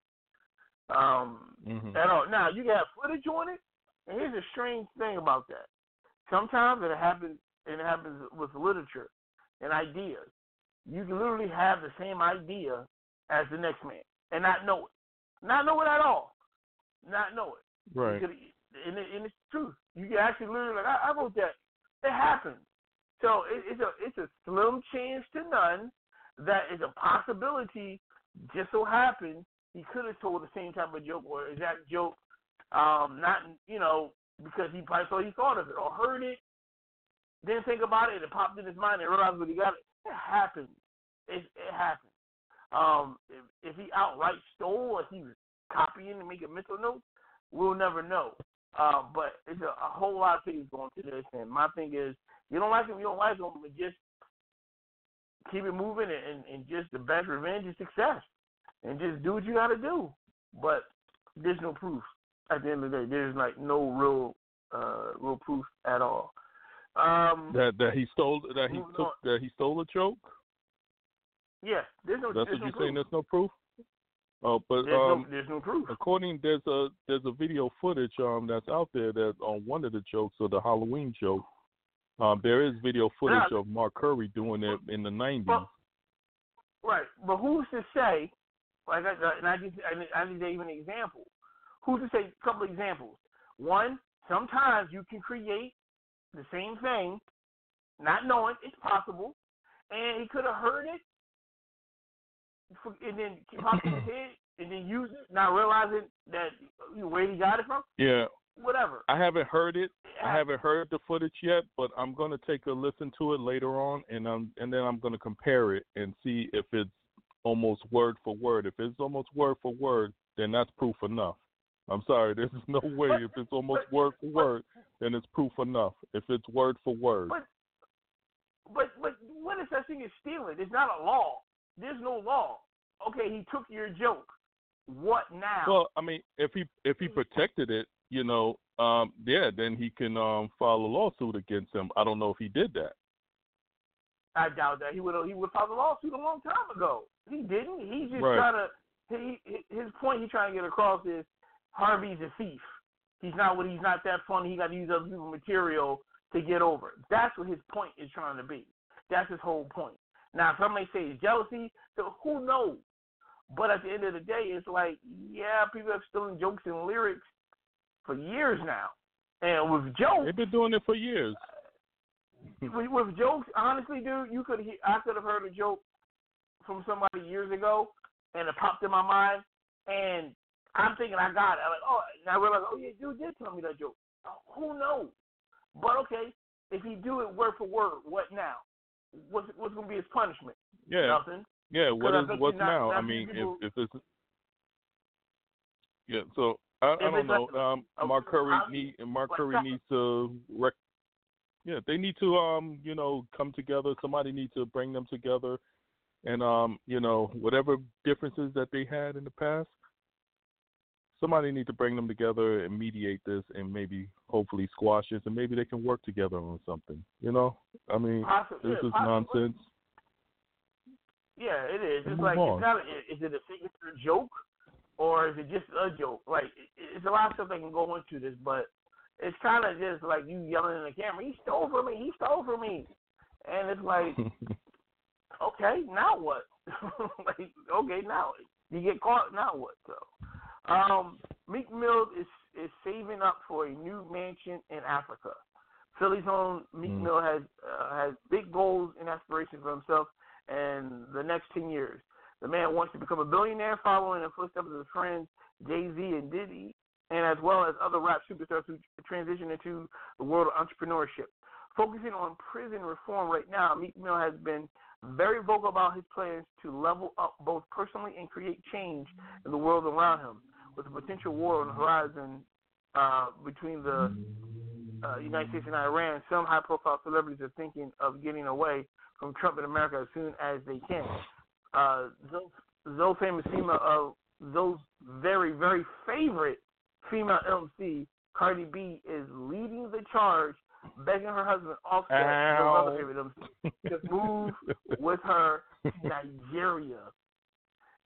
Um, Mhm. at all. Now you got footage on it, and here's a strange thing about that. Sometimes it happens, and it happens with literature and ideas. You can literally have the same idea as the next man and not know it, not know it at all, not know it. Right. You could- and, it, and it's true. You can actually literally like I, I wrote that. It happens. So it, it's a it's a slim chance to none that is a possibility. Just so happens he could have told the same type of joke or exact joke, um, not you know because he probably thought he thought of it or heard it, didn't think about it, it popped in his mind and realized what he got. It, it happens. It, it. Um, if, if he outright stole or he was copying and making mental notes, we'll never know. Uh, but it's a, a whole lot of things going to this, and my thing is, you don't like him, you don't like him, but just keep it moving, and, and, just the best revenge is success, and just do what you got to do. But there's no proof at the end of the day. There's like no real, uh, real proof at all. Um, That that he stole that he took on. that he stole a joke. yeah, there's no. That's there's what no you're proof. saying. There's no proof. Oh, but There's, um, no, there's no proof. according there's a there's a video footage um that's out there that on one of the jokes or the Halloween joke. Um, there is video footage Yeah. of Mark Curry doing it in the '90s. Right, but who's to say? Like, I, and I just I, I need to even an example. Who's to say? A couple of examples. One, sometimes you can create the same thing, not knowing it's possible, and he could have heard it, and then pop in his head, and then use it, not realizing that where he got it from. yeah, Whatever. I haven't heard it. I haven't heard the footage yet, but I'm gonna take a listen to it later on, and um, and then I'm gonna compare it and see if it's almost word for word. If it's almost word for word, then that's proof enough. I'm sorry, there's no way. If it's almost word for word, then it's proof enough. If it's word for word, But but but what is that thing is stealing? It's not a law. There's no law. Okay, he took your joke. What now? well, I mean, if he if he protected it, you know, um, yeah, then he can um file a lawsuit against him. I don't know if he did that. I doubt that he would he would file a lawsuit a long time ago. He didn't. He just Right. trying to. He, his point he's trying to get across is Harvey's a thief. He's not what he's not that funny. He got to use other people's material to get over. That's what his point is trying to be. That's his whole point. Now, some may say it's jealousy. So who knows? But at the end of the day, it's like, yeah, people have stolen jokes and lyrics for years now. And with jokes, They've been doing it for years. with, with jokes, honestly, dude, you could he- I could have heard a joke from somebody years ago, and it popped in my mind, and I'm thinking I got it. I'm like, oh, and I realized, oh yeah, dude did tell me that joke. Oh, who knows? But okay, if he do it word for word, what now? What's what's gonna be his punishment? Yeah. Nothing. Yeah, what is what's not- now? not I mean, people- if if it's yeah, so I, I don't know. Um, Mark Curry need Mark Curry needs to rec- yeah, they need to um, you know, come together. Somebody needs to bring them together, and um, you know, whatever differences that they had in the past, somebody need to bring them together and mediate this, and maybe hopefully squash this, and maybe they can work together on something. You know, I mean, Possi- this is possibly. nonsense. Yeah, it is. And It's like on. it's not. Is it a signature joke, or is it just a joke? Like it- it's a lot of stuff that can go into this, but it's kind of just like you yelling in the camera. He stole from me. He stole from me, and it's like, okay, now what? like, okay, now you get caught. Now what? So, um, Meek Mill is is saving up for a new mansion in Africa. Philly's own Meek Mm. Mill has uh, has big goals and aspirations for himself and the next ten years. The man wants to become a billionaire, following the footsteps of his friends Jay Z and Diddy, and as well as other rap superstars who transition into the world of entrepreneurship. Focusing on prison reform right now, Meek Mill has been very vocal about his plans to level up both personally and create change in the world around him. With a potential war on the horizon uh, between the uh, United States and Iran, some high-profile celebrities are thinking of getting away from Trump in America as soon as they can. Uh, Zoe, Zoe famous female of Zoe's very, very favorite female MC, Cardi B, is leading the charge, begging her husband Offset, other favorite MC, to move with her to Nigeria.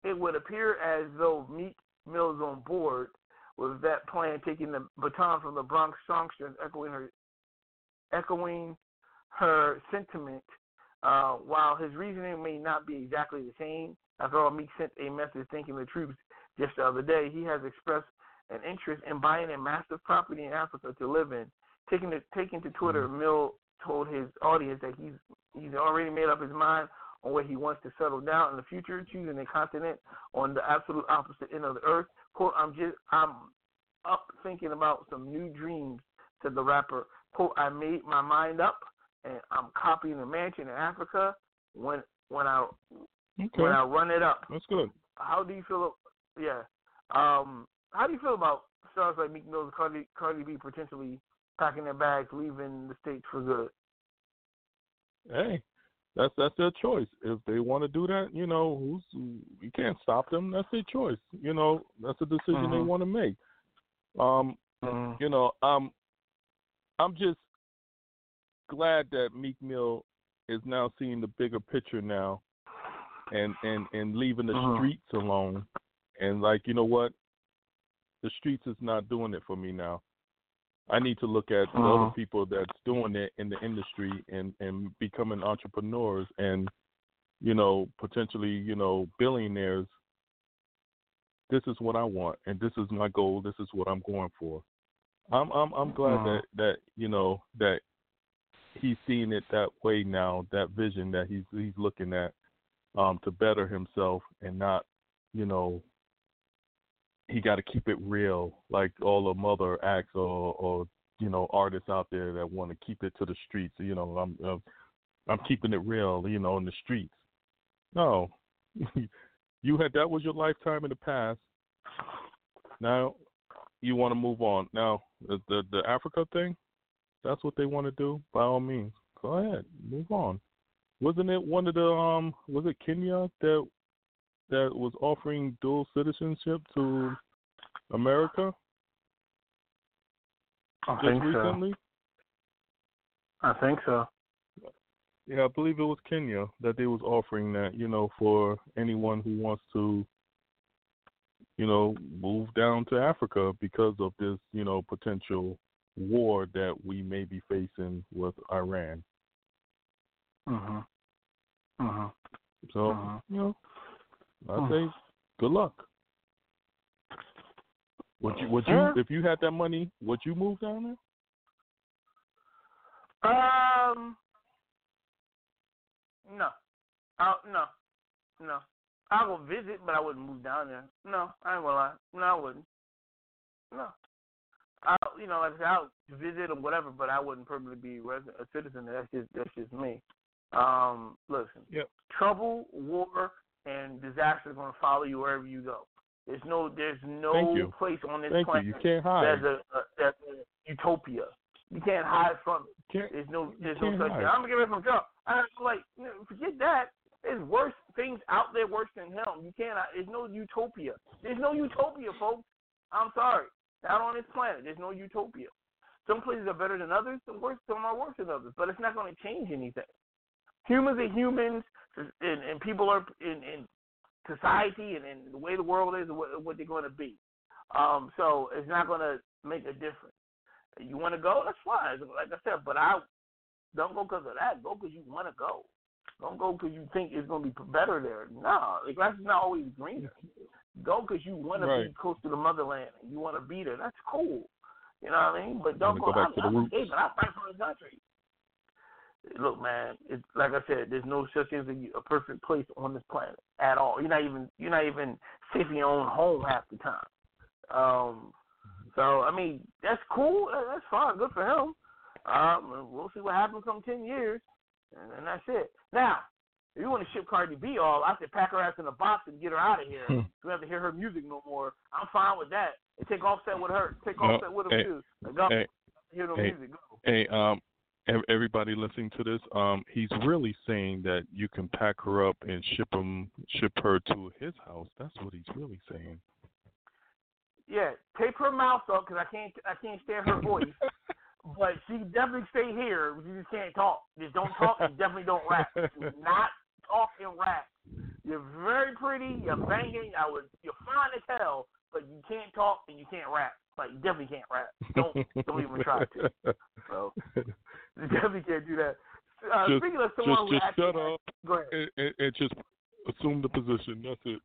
It would appear as though Meek Mill is on board with that plan, taking the baton from the Bronx songstress, echoing her, echoing her sentiment. Uh, while his reasoning may not be exactly the same, after all, Meek sent a message thanking the troops just the other day. He has expressed an interest in buying a massive property in Africa to live in. Taking to taking to Twitter, Mill told his audience that he's he's already made up his mind on where he wants to settle down in the future, choosing a continent on the absolute opposite end of the earth. Quote, I'm just I'm up thinking about some new dreams, said the rapper. Quote, I made my mind up and I'm copying a mansion in Africa when when I Okay, when I run it up. that's good. How do you feel yeah. Um how do you feel about stars like Meek Mill and Cardi Cardi B potentially packing their bags, leaving the states for good? Hey, that's that's their choice. If they want to do that, you know, who's you can't stop them. That's their choice. You know, that's a decision they Mhm. want to make. Um, you know, um, I'm just glad that Meek Mill is now seeing the bigger picture now, and and and leaving the Mhm. streets alone, and like you know what, the streets is not doing it for me now. I need to look at the other people that's doing it in the industry and and becoming entrepreneurs and you know potentially you know billionaires. This is what I want, and this is my goal. This is what I'm going for. I'm I'm I'm glad Mhm. that that you know that he's seeing it that way now. That vision that he's he's looking at um, to better himself and not you know he got to keep it real, like all the mother acts or, or you know artists out there that want to keep it to the streets. You know, I'm uh, I'm keeping it real, you know, in the streets. No, you had that was your lifetime in the past. Now you want to move on. Now the the, the Africa thing, that's what they want to do. By all means, go ahead, move on. Wasn't it one of the um? Was it Kenya that that was offering dual citizenship to America I just think recently? so. I think so. Yeah, I believe it was Kenya that they was offering that, you know, for anyone who wants to, you know, move down to Africa because of this, you know, potential war that we may be facing with Iran. Mhm. Mhm. So, Mhm. you know, I say good luck. Would you would you if you had that money, would you move down there? Um. No. I, no. No. I'll go visit, but I wouldn't move down there. No, I ain't gonna lie. No, I wouldn't. No. I, you know, like I said, I'll visit or whatever, but I wouldn't permanently be resident, a citizen. That's just that's just me. Um, listen. Yep. Trouble, war, and disaster is gonna follow you wherever you go. There's no there's no place on this Thank planet You can't hide. that's a, a that's a utopia. You can't hide from it. Can't, There's no, there's no such hide. thing. I'm gonna get away from Trump. I'm like, you know, forget that. There's worse things out there worse than him. You can't. There's no utopia. There's no utopia, folks. I'm sorry. Not on this planet. There's no utopia. Some places are better than others. Some worse. Some are worse than others. But it's not going to change anything. Humans are humans, and, and people are in, in society, and, and the way the world is, what, what they're going to be. Um, so it's not going to make a difference. You want to go? That's fine. Like I said, but I don't go because of that. Go because you want to go. Don't go because you think it's going to be better there. No, the grass is not always greener. Go because you want to be close to the motherland and you want to be there. That's cool. You know what I mean? But don't Wanna go back I'm, to the I'm roots. escaping. I fight for the country. Look, man. It's like I said. There's no such thing as a, a perfect place on this planet at all. You're not even you're not even safe in your own home half the time. Um, so I mean, that's cool. That's fine. Good for him. Um, we'll see what happens come ten years, and, and that's it. Now, if you want to ship Cardi B off, I said pack her ass in a box and get her out of here. Hmm. we have to hear her music no more. I'm fine with that. And take Offset with her. Take Offset with him hey, too. Like, go hey, hear no hey. music. Go. Hey, um, everybody listening to this, um, he's really saying that you can pack her up and ship him, ship her to his house. That's what he's really saying. Yeah, tape her mouth up because I can't I can't stand her voice. but she definitely stay here. You just can't talk. Just don't talk. and definitely don't rap. Do not talk and rap. You're very pretty. You're banging. I would. You're fine as hell, but you can't talk and you can't rap. Like you definitely can't rap. Don't don't even try to. So you definitely can't do that. Uh, Just- speaking of someone just, who just actually, shut up Go ahead. and, and, and just assume the position. That's it.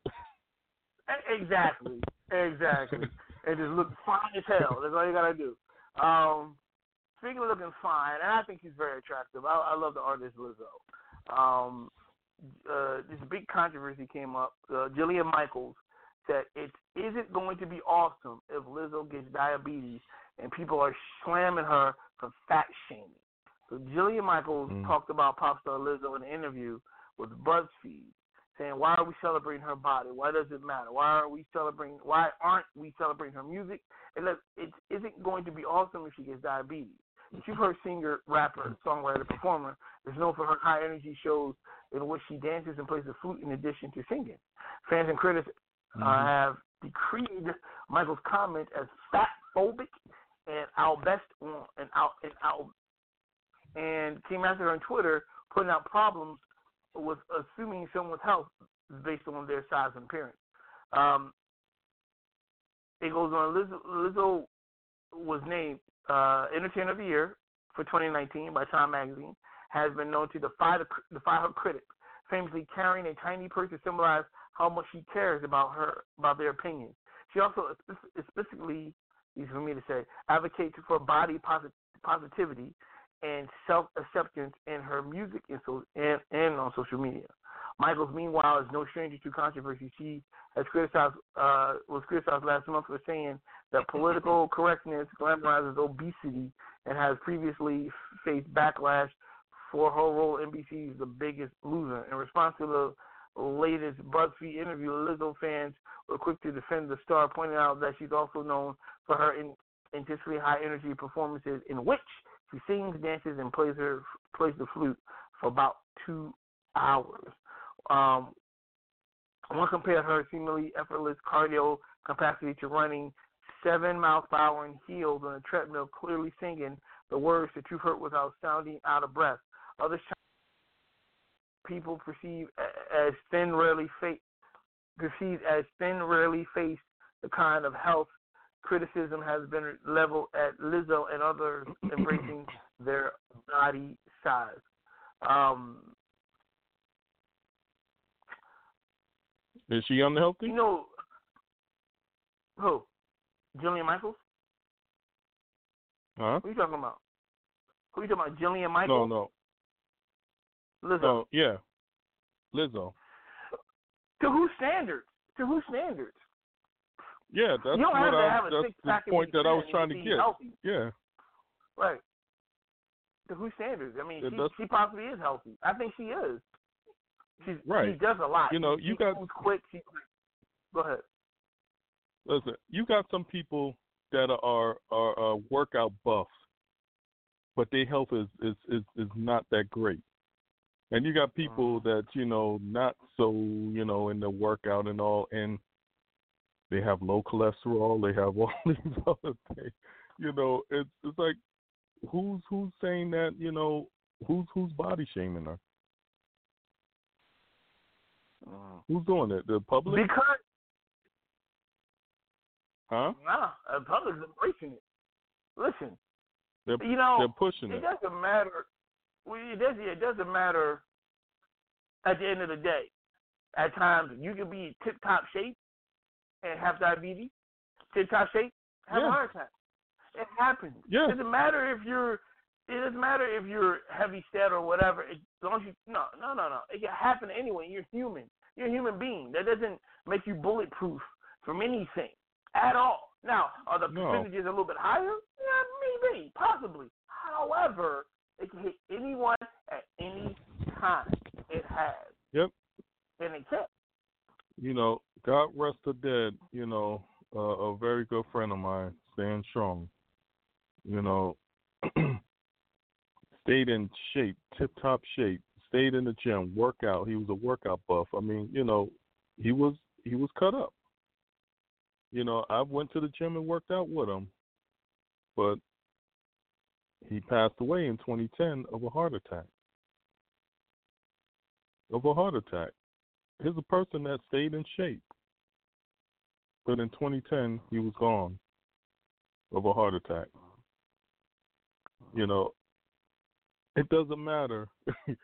Exactly, exactly. and just look fine as hell. That's all you gotta do. Um, speaking of looking fine, and I think he's very attractive. I, I love the artist Lizzo. Um, uh, this big controversy came up. Uh, Jillian Michaels said it isn't going to be awesome if Lizzo gets diabetes and people are slamming her for fat shaming. So Jillian Michaels Mm. talked about pop star Lizzo in an interview with BuzzFeed saying, "Why are we celebrating her body? Why does it matter? Why are we celebrating? Why aren't we celebrating her music? And look, it isn't going to be awesome if she gets diabetes. She's her singer, rapper, songwriter, performer is known for her high energy shows in which she dances and plays the flute in addition to singing. Fans and critics uh, have decreed Michaels' comment as fat phobic and our best on and out and out and came after her on Twitter, putting out problems with assuming someone's health based on their size and appearance. Um, it goes on. Lizzo, Lizzo was named uh, Entertainer of the Year for 2019 by Time Magazine. Has been known to defy the, defy her critics, famously carrying a tiny purse to symbolize how much she cares about her about their opinions. She also spec- specifically, easy for me to say, advocates for body posit- positivity and self acceptance in her music and, so, and, and on social media. Michaels, meanwhile, is no stranger to controversy. She has criticized uh, was criticized last month for saying that political correctness glamorizes obesity and has previously faced backlash for her role in NBC's The Biggest Loser. In response to the latest BuzzFeed interview, Lizzo fans were quick to defend the star, pointing out that she's also known for her in, intensely high energy performances in which she sings, dances, and plays her plays the flute for about two hours. Um, one compared her seemingly effortless cardio capacity to running seven miles per hour in heels on a treadmill, clearly singing the words that you heard without sounding out of breath. Others people perceive as thin, rarely face perceived as thin, rarely face the kind of health criticism has been leveled at Lizzo and others embracing their body size. Um, Is she unhealthy? you know who? Jillian Michaels? Huh? Who you talking about? Who are you talking about? Jillian Michaels? No, Michaels? no, Lizzo. no. Yeah, Lizzo. To whose standards? To whose standards? Yeah, that's you don't what have to I. have a That's the point that I was trying to get. Healthy. Yeah, Right. To whose standards? I mean, Yeah, she, she possibly is healthy. I think she is. She's, Right. She does a lot. You know, you she got- quick. She, go ahead. listen. You got some people that are are, are workout buffs, but their health is, is is is not that great. And you got people Mm. that you know not so you know in the workout and all, and they have low cholesterol. They have all these other things. You know, it's it's like who's who's saying that? You know, who's who's body shaming her? Who's doing it? The public? Because huh? nah, the public's embracing it. Listen, They're you know, they're pushing it it. doesn't matter. Well, it does. It doesn't matter. At the end of the day, at times you can be tip top shape, and have diabetes, tip top shape, have Yeah. a heart attack. It happens. Yeah. It doesn't matter if you're. It doesn't matter if you're heavy set or whatever. It, as long as you no no no no. It can happen anyway. You're human. You're a human being. That doesn't make you bulletproof from anything at all. Now, are the No. percentages a little bit higher? Yeah, maybe, possibly. However, it can hit anyone at any time. It has. Yep. And it can. you know, God rest the dead, you know, uh, a very good friend of mine, Stan Strong, you know, stayed in shape, tip top shape, stayed in the gym, workout. He was a workout buff. I mean, you know, he was he was cut up. You know, I went to the gym and worked out with him, but he passed away in 2010 of a heart attack. Of a heart attack here's a person that stayed in shape, but in 2010 he was gone of a heart attack. You know, it doesn't matter as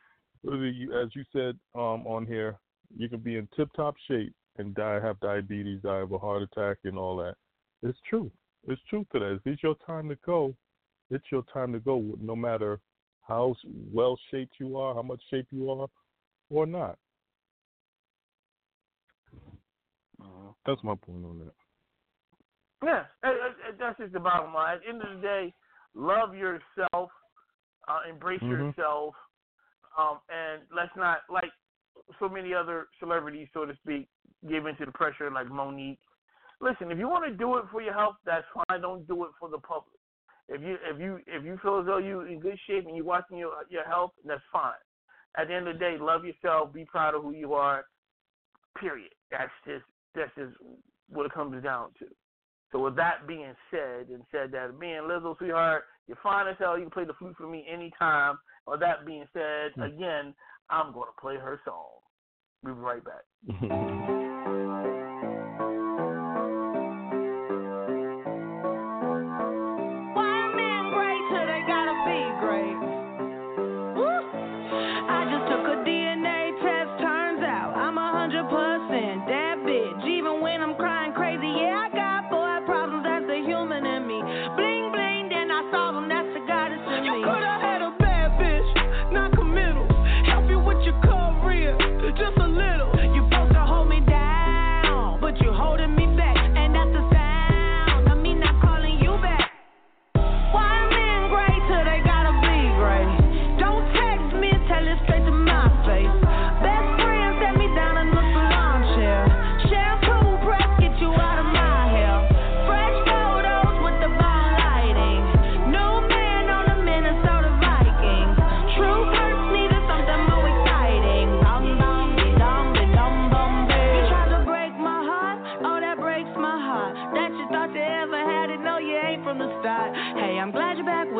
you said um, on here, you can be in tip-top shape and die, have diabetes, die of a heart attack, and all that. It's true. It's true to that. If it's your time to go, it's your time to go. No matter how well shaped you are, how much shape you are, or not. That's my point on that. Yeah, uh, uh, that's just the bottom line. At the end of the day, love yourself, uh, embrace Mhm. yourself, um, and let's not like so many other celebrities, so to speak, give into the pressure like Mo'Nique. Listen, if you want to do it for your health, that's fine. Don't do it for the public. If you if you if you feel as though you're in good shape and you're watching your your health, that's fine. At the end of the day, love yourself, be proud of who you are. Period. That's just that's just what it comes down to. So with that being said, and said that being Lizzo, sweetheart, you're fine as hell. You can play the flute for me anytime. With that being said, Hmm. again, I'm gonna play her song. We'll be right back.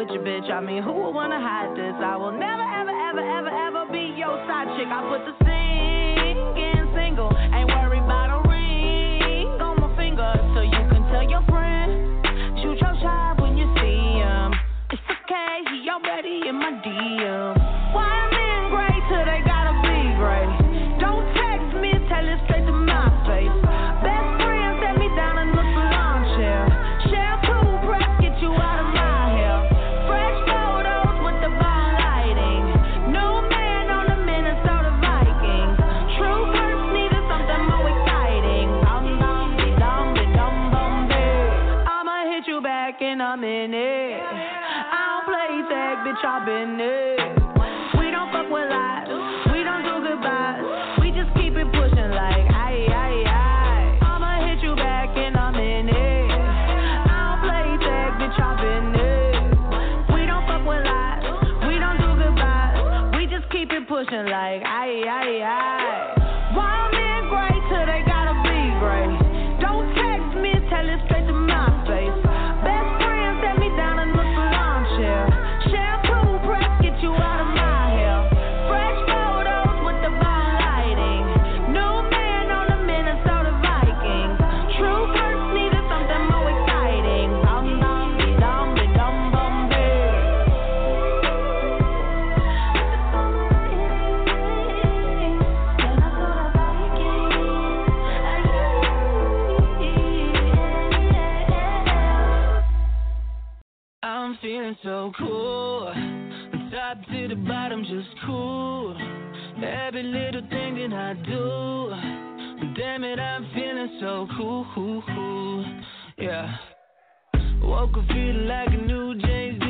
with your bitch. I mean, who would wanna hide this? I will never ever ever ever ever be your side chick. I put the singing single, ain't worried about there. feeling so cool. Top to the bottom, just cool. Every little thing that I do. Damn it, I'm feeling so cool. Yeah. Woke up feeling like a new James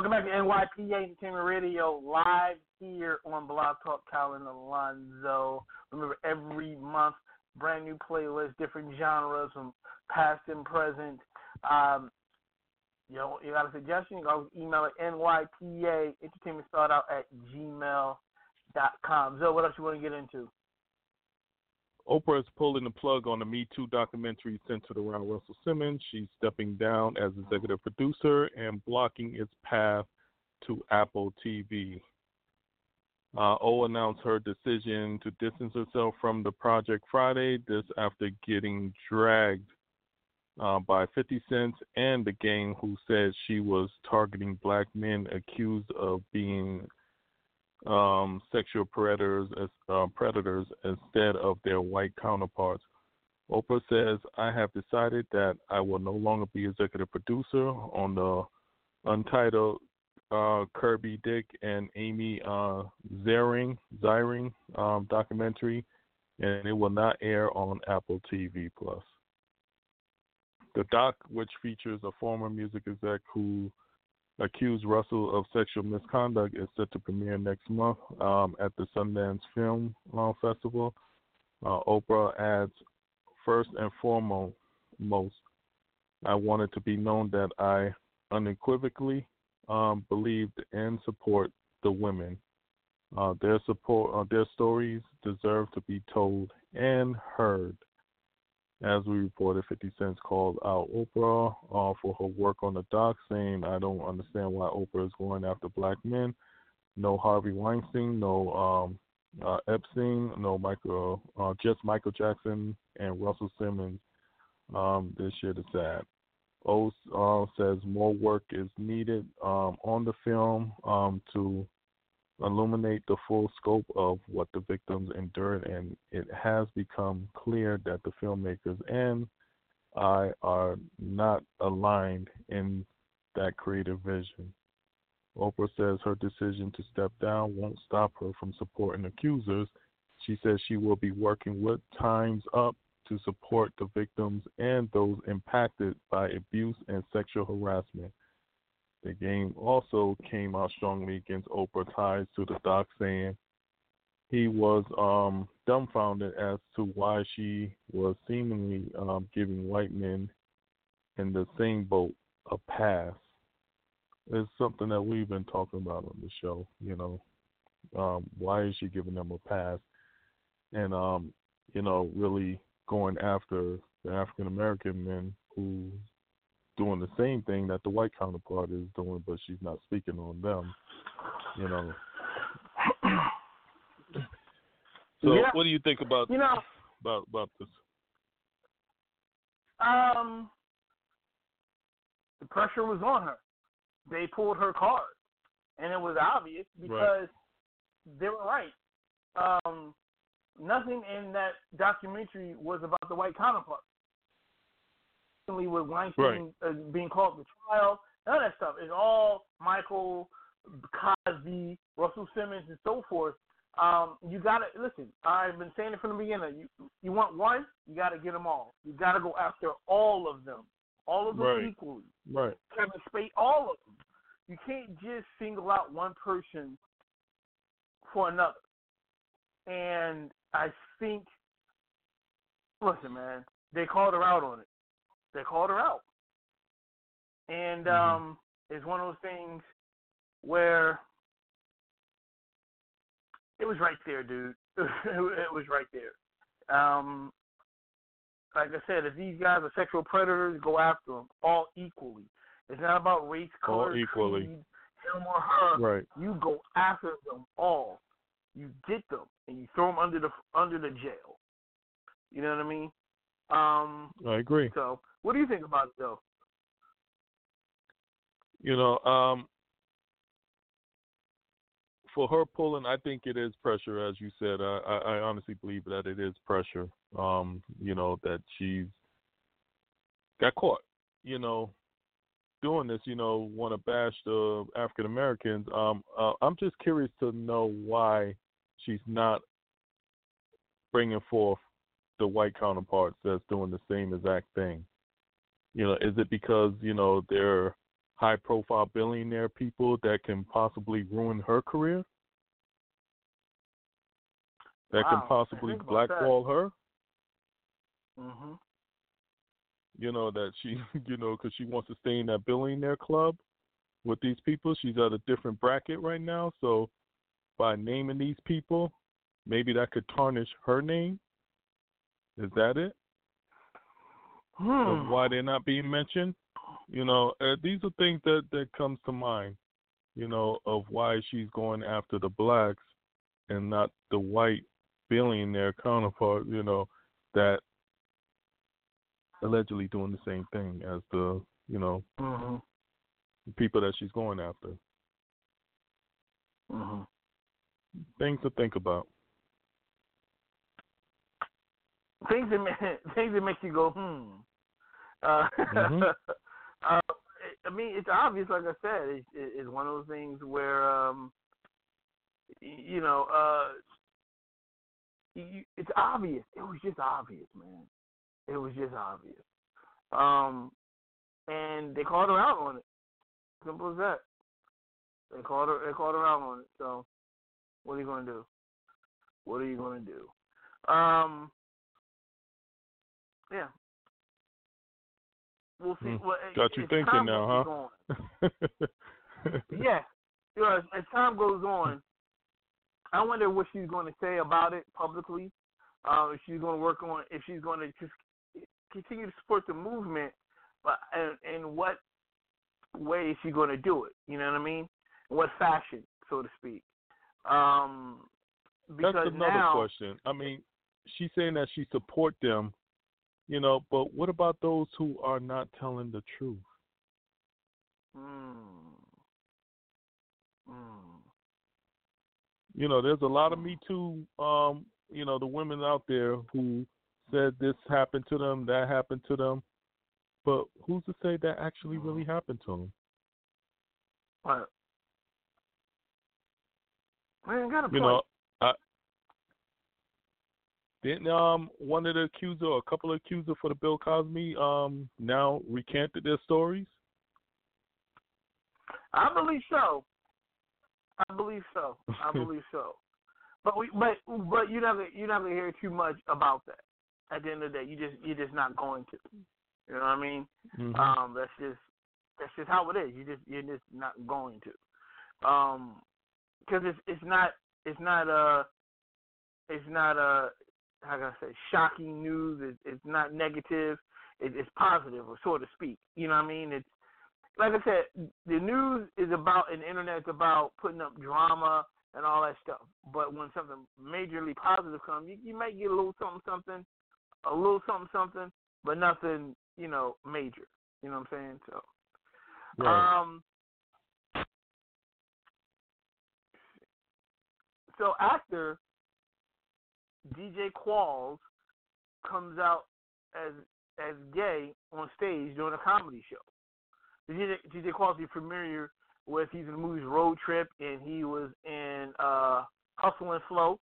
Welcome back to NYPA Entertainment Radio, live here on BlogTalk. Colin Alonzo. Remember, every month, brand new playlist, different genres from past and present. Um, you know, you got a suggestion? You can email it NYPA Entertainment Start out at gmail.com. Zo, what else you want to get into? Oprah is pulling the plug on the Me Too documentary centered around Russell Simmons. She's stepping down as executive producer and blocking its path to Apple TV. Uh, o announced her decision to distance herself from the project Friday, this after getting dragged uh, by 50 Cent and the gang, who said she was targeting black men accused of being um, sexual predators as uh, predators instead of their white counterparts. Oprah says, "I have decided that I will no longer be executive producer on the untitled uh, Kirby Dick and Amy uh, um, documentary, and it will not air on Apple TV Plus." The doc, which features a former music exec who accused Russell of sexual misconduct is set to premiere next month um, at the Sundance Film uh, Festival. Uh, Oprah adds, first and foremost, most, I wanted to be known that I unequivocally um, believed and support the women. Uh, their support, uh, their stories deserve to be told and heard. As we reported, 50 Cent called out Oprah uh, for her work on the doc, saying, I don't understand why Oprah is going after black men. No Harvey Weinstein, no um, uh, Epstein, no Michael, uh, just Michael Jackson and Russell Simmons. Um, this shit is sad. O uh, says more work is needed um, on the film um, to illuminate the full scope of what the victims endured, and it has become clear that the filmmakers and I are not aligned in that creative vision. Oprah says her decision to step down won't stop her from supporting accusers. She says she will be working with Time's Up to support the victims and those impacted by abuse and sexual harassment. The Game also came out strongly against Oprah ties to the doc, saying he was um, dumbfounded as to why she was seemingly um, giving white men in the same boat a pass. It's something that we've been talking about on the show. You know, um, why is she giving them a pass? And um, you know, really going after the African American men who doing the same thing that the white counterpart is doing, but she's not speaking on them. You know. So, Yeah. what do you think about You know, about about this? um, the pressure was on her. They pulled her card, and it was obvious because they were right. Um, nothing in that documentary was about the white counterpart. With Weinstein uh, being called to trial, none of that stuff. It's all Michael, Cosby, Russell Simmons, and so forth. Um, you gotta listen. I've been saying it from the beginning. You you want one, you gotta get them all. You gotta go after all of them, all of them Right. equally. Right. Kevin Spacey, all of them. You can't just single out one person for another. And I think, listen, man, they called her out on it. They called her out, and um, it's one of those things where it was right there, dude. it was right there. Um, like I said, if these guys are sexual predators, go after them all equally. It's not about race, All color, equally. creed, him or her. Right. You go after them all. You get them and you throw them under the under the jail. You know what I mean? Um, I agree. so, what do you think about it, though? You know, um, for her pulling, I think it is pressure, as you said. I, I, I honestly believe that it is pressure. Um, you know that she's got caught. You know, doing this, you know, want to bash the African Americans. Um, uh, I'm just curious to know why she's not bringing forth the white counterparts that's doing the same exact thing. You know, is it because you know they're high-profile billionaire people that can possibly ruin her career? That Wow, can possibly about that. blackball her. Mhm. you know that she you know because she wants to stay in that billionaire club with these people she's at a different bracket right now so by naming these people maybe that could tarnish her name is that it of Hmm. why they're not being mentioned you know uh, these are things that that comes to mind you know of why she's going after the blacks and not the white billionaire counterpart you know that allegedly doing the same thing as the you know Mhm. people that she's going after. Mhm. Things to think about. Things that ma- things that make you go hmm. Uh, Mhm. uh, I mean, it's obvious. Like I said, it's, it's one of those things where um, you know, uh, you, it's obvious. It was just obvious, man. It was just obvious. Um, and they called her out on it. Simple as that. They called her. They called her out on it. So, what are you going to do? What are you going to do? Um, yeah. We'll see. Hmm. Well, Got you thinking now, huh? yeah. You know, as, as time goes on, I wonder what she's going to say about it publicly. Um, if she's going to work on, if she's going to just continue to support the movement, but and in what way is she going to do it? You know what I mean? What fashion, so to speak? Um, because That's another now, question. I mean, she's saying that she support them, you know, but what about those who are not telling the truth? Mm, mm, You know, there's a lot of Me Too, um, you know, the women out there who said this happened to them, that happened to them, but who's to say that actually really happened to them? Right. Man, got a point. You know, I didn't um one of the accuser or a couple of accuser for the Bill Cosby um now recanted their stories. I believe so. I believe so. I believe so. But we, but but you never you never hear too much about that. At the end of the day, you just you're just not going to. You know what I mean? Mhm. Um, that's just that's just how it is. You just you're just not going to. Um, because it's it's not it's not uh it's not uh how can I say shocking news. It's it's not negative. It, it's positive, or so to speak. You know what I mean? It's like I said, the news is about and the internet is about putting up drama and all that stuff. But when something majorly positive comes, you, you might get a little something, something, a little something, something, but nothing, you know, major. You know what I'm saying? So, Right. um, so actor DJ Qualls comes out as as gay on stage during a comedy show. DJ, DJ Qualls is familiar with he's in the movies Road Trip and he was in uh Hustle and Flow,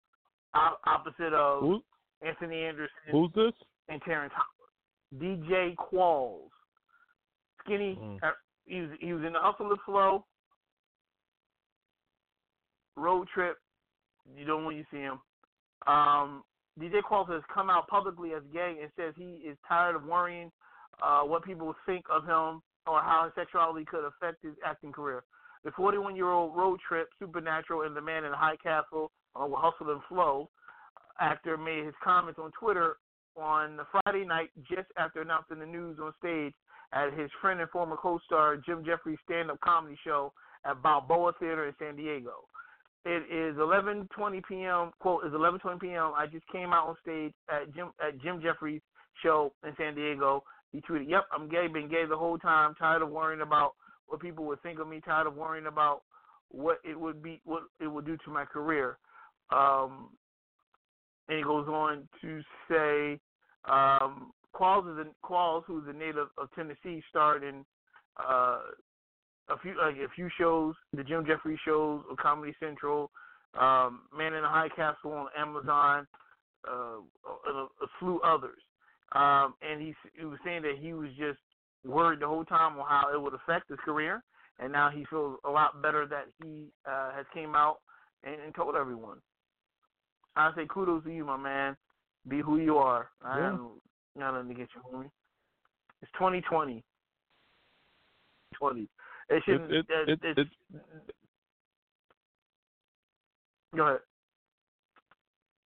op- opposite of Who, Anthony Anderson who's this? and Terrence Howard. DJ Qualls, skinny. Mm. Uh, he was he was in the Hustle and Flow, Road Trip. You don't want you see him. Um, DJ Qualls has come out publicly as gay and says he is tired of worrying uh, what people think of him or how his sexuality could affect his acting career. The 41 year old road trip, Supernatural, and the man in the High Castle, along with Hustle and Flow, actor made his comments on Twitter on Friday night just after announcing the news on stage at his friend and former co-star Jim Jeffries stand-up comedy show at Balboa Theater in San Diego. It is 11:20 p.m. Quote is 11:20 p.m. I just came out on stage at Jim at Jim Jeffries show in San Diego. He tweeted, "Yep, I'm gay. Been gay the whole time. Tired of worrying about what people would think of me. Tired of worrying about what it would be, what it would do to my career." Um, and he goes on to say, um, Qualls is a, Qualls, who's a native of Tennessee, starred in uh, a few like a few shows, the Jim Jeffries shows on Comedy Central, um, Man in the High Castle on Amazon, uh, a, a slew others. Um, and he, he was saying that he was just worried the whole time on how it would affect his career, and now he feels a lot better that he uh, has came out and, and told everyone. I say kudos to you, my man. Be who you are. I Yeah. am nothing to get you, homie. It's 2020. 20. It shouldn't. it, it, it, it's, it, go ahead.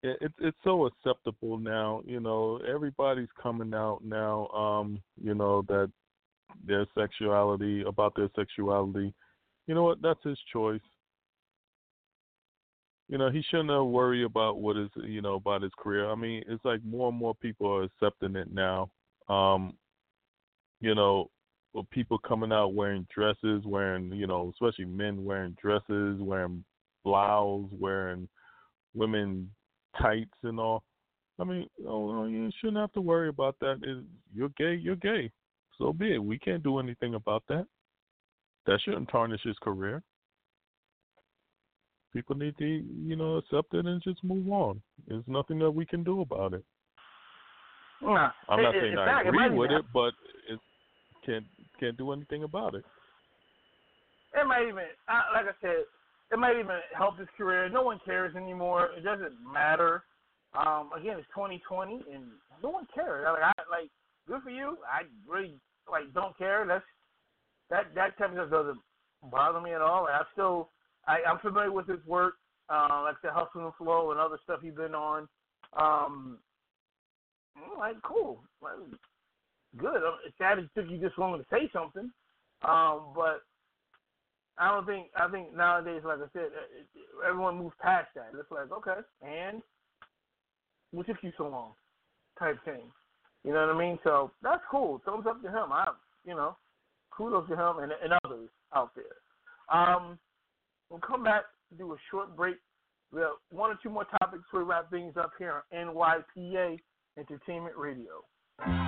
it, it, it's so acceptable now. You know, everybody's coming out now. Um, you know that their sexuality about their sexuality. You know what? That's his choice. You know, he shouldn't have worry about what is you know about his career. I mean, it's like more and more people are accepting it now. Um, you know, with people coming out wearing dresses, wearing you know, especially men wearing dresses, wearing blouse, wearing women tights and all. I mean, oh, oh, you shouldn't have to worry about that. Is you're gay, you're gay. So be it. We can't do anything about that. That shouldn't tarnish his career. People need to, you know, accept it and just move on. There's nothing that we can do about it. Nah, I'm not it- saying I agree with it, but it can't can't do anything about it. It might even, like I said, it might even help his career. No one cares anymore. It doesn't matter. Um, again, it's 2020, and no one cares. Like, I, like, good for you. I really like don't care. That's that that type of stuff doesn't bother me at all. Like, I still, I, I'm familiar with his work, uh, like the Hustle and Flow and other stuff he's been on. Um, like, cool, like, good. It took you this long to say something, um, but I don't think I think nowadays, like I said, everyone moves past that. It's like okay, and what took you so long, type thing. You know what I mean? So that's cool. Thumbs up to him. I, you know, kudos to him and, and others out there. Um, we'll come back, do a short break. We have one or two more topics we wrap things up here on NYPA Entertainment Radio.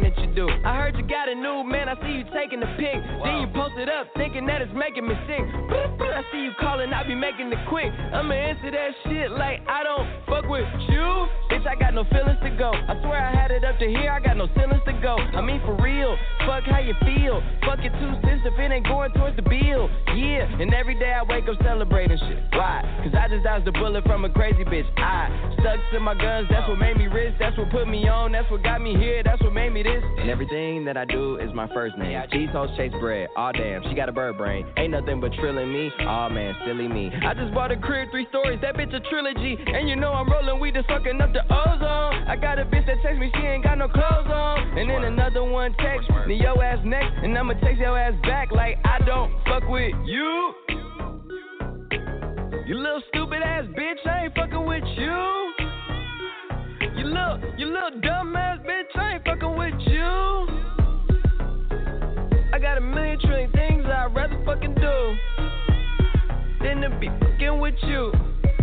you do. I heard you got a new man, I see you taking the pic. Then you post it up, thinking that it's making me sick. I see you calling, I be making it quick. I'ma answer that shit like I don't fuck with you. Bitch, I got no feelings to go. I swear I had it up to here, I got no feelings to go. I mean, for real, fuck how you feel. Fuck your two cents if it ain't going towards the bill. Yeah, and every day I wake up celebrating shit. Why? Cause I just dodged a bullet from a crazy bitch. I stuck to my guns, that's what made me rich. That's what put me on, that's what got me here, that's what made me this. And everything that I do is my first name. These hoes chase bread, aw damn, she got a bird brain. Ain't nothing but trilling me, aw man, silly me. I just bought a crib, three stories, that bitch a trilogy. And you know I'm rolling weed, just fucking up the ozone. I got a bitch that text me, she ain't got no clothes on. And then another one text me, yo ass next, and I'ma text your ass back like I don't fuck with you. You little stupid ass bitch, I ain't fucking with you. You little, you little dumb ass bitch, I ain't fucking with you. I got a million trillion things I'd rather fucking do than to be fucking with you.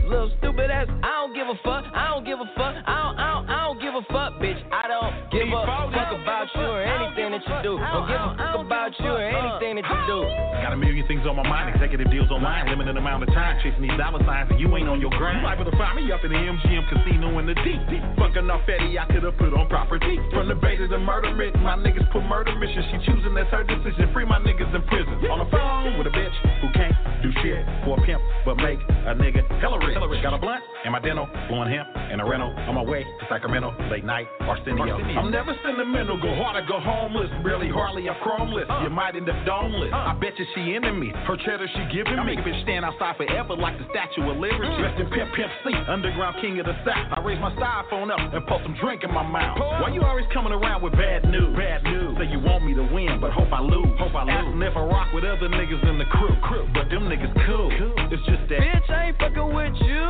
Little stupid ass, I don't give a fuck, I don't give a fuck, I don't, I don't, I don't give a fuck, bitch. I don't give a fuck about you or anything that you do. Don't give a fuck about you or anything that you do. Got a million things on my mind, executive deals online, limited amount of time, chasing these dollar signs, and you ain't on your grind. You liable to find me up in the MGM casino in the deep. Fucking off Eddie, I could've put on property. From the beta to murder written, my niggas put murder mission. She choosing, that's her decision. Free my niggas in prison. On the phone with a bitch who can't do shit. For a pimp, but nigga, hella rich. Hella rich. Got a blunt and my dental, blowing hemp and a rental. On my way to Sacramento, late night, Arsenio. I'm never sentimental, go hard or go homeless. Barely, hardly, I'm chromeless. Uh. You might end up domeless. Uh. I bet you she into me. Her cheddar she giving me. I make a bitch stand outside forever like the Statue of Liberty. Mm. Dressed in Pimp Pimp C, underground king of the South. I raise my styrofoam up and pour some drink in my mouth. Why you always coming around with bad news? Bad news. Say you want me to win, but hope I lose. Hope I lose. Asking if I rock with other niggas in the crew. crew. But them niggas cool. It's just that. Bitch, I ain't fucking with you.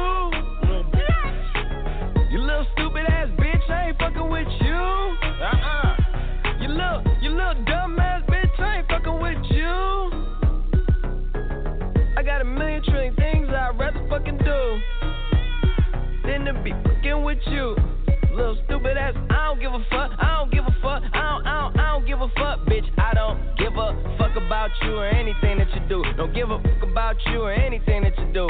Mm. You little stupid ass bitch, I ain't fucking with you. Uh-uh. You little, you little dumb ass bitch, I ain't fucking with you. I got a million trillion things I'd rather fucking do than to be fucking with you. Little stupid ass, I don't give a fuck, I don't give a fuck, I don't, I don't, I don't give a fuck, bitch. I don't give a fuck about you or anything that you do. Don't give a fuck about you or anything that you do.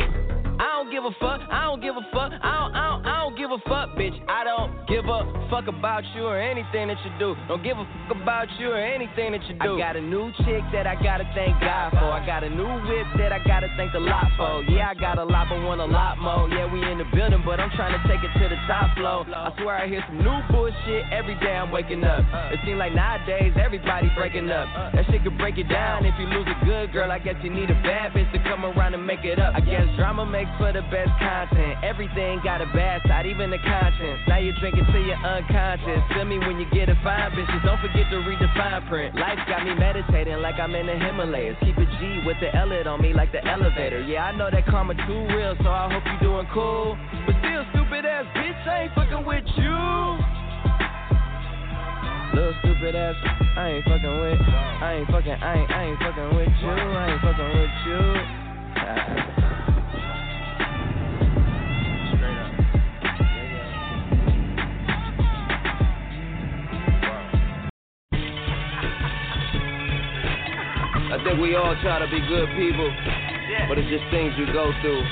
I give a fuck, I don't give a fuck, I don't, I don't, I don't give a fuck, bitch. I don't give a fuck about you or anything that you do. Don't give a fuck about you or anything that you do. I got a new chick that I gotta thank God for. I got a new whip that I gotta thank the lot for. Yeah, I got a lot, but want a lot more. Yeah, we in the building, but I'm trying to take it to the top floor. I swear I hear some new bullshit every day I'm waking up. It seems like nowadays everybody breaking up. That shit could break it down if you lose a good girl. I guess you need a bad bitch to come around and make it up. I guess drama makes for the best content. Everything got a bad side, even the conscience. Now you drink it till you're unconscious. Feel me when you get a fine bitches. Don't forget to read the fine print. Life got me meditating like I'm in the Himalayas. Keep a G with the L on me like the elevator. Yeah, I know that karma too real, so I hope you doing cool. But still, stupid ass bitch, I ain't fucking with you. Little stupid ass, I ain't fucking with. I ain't fucking, I ain't, I ain't fucking with you. I ain't fucking with you. I think we all try to be good people, but it's just things you go through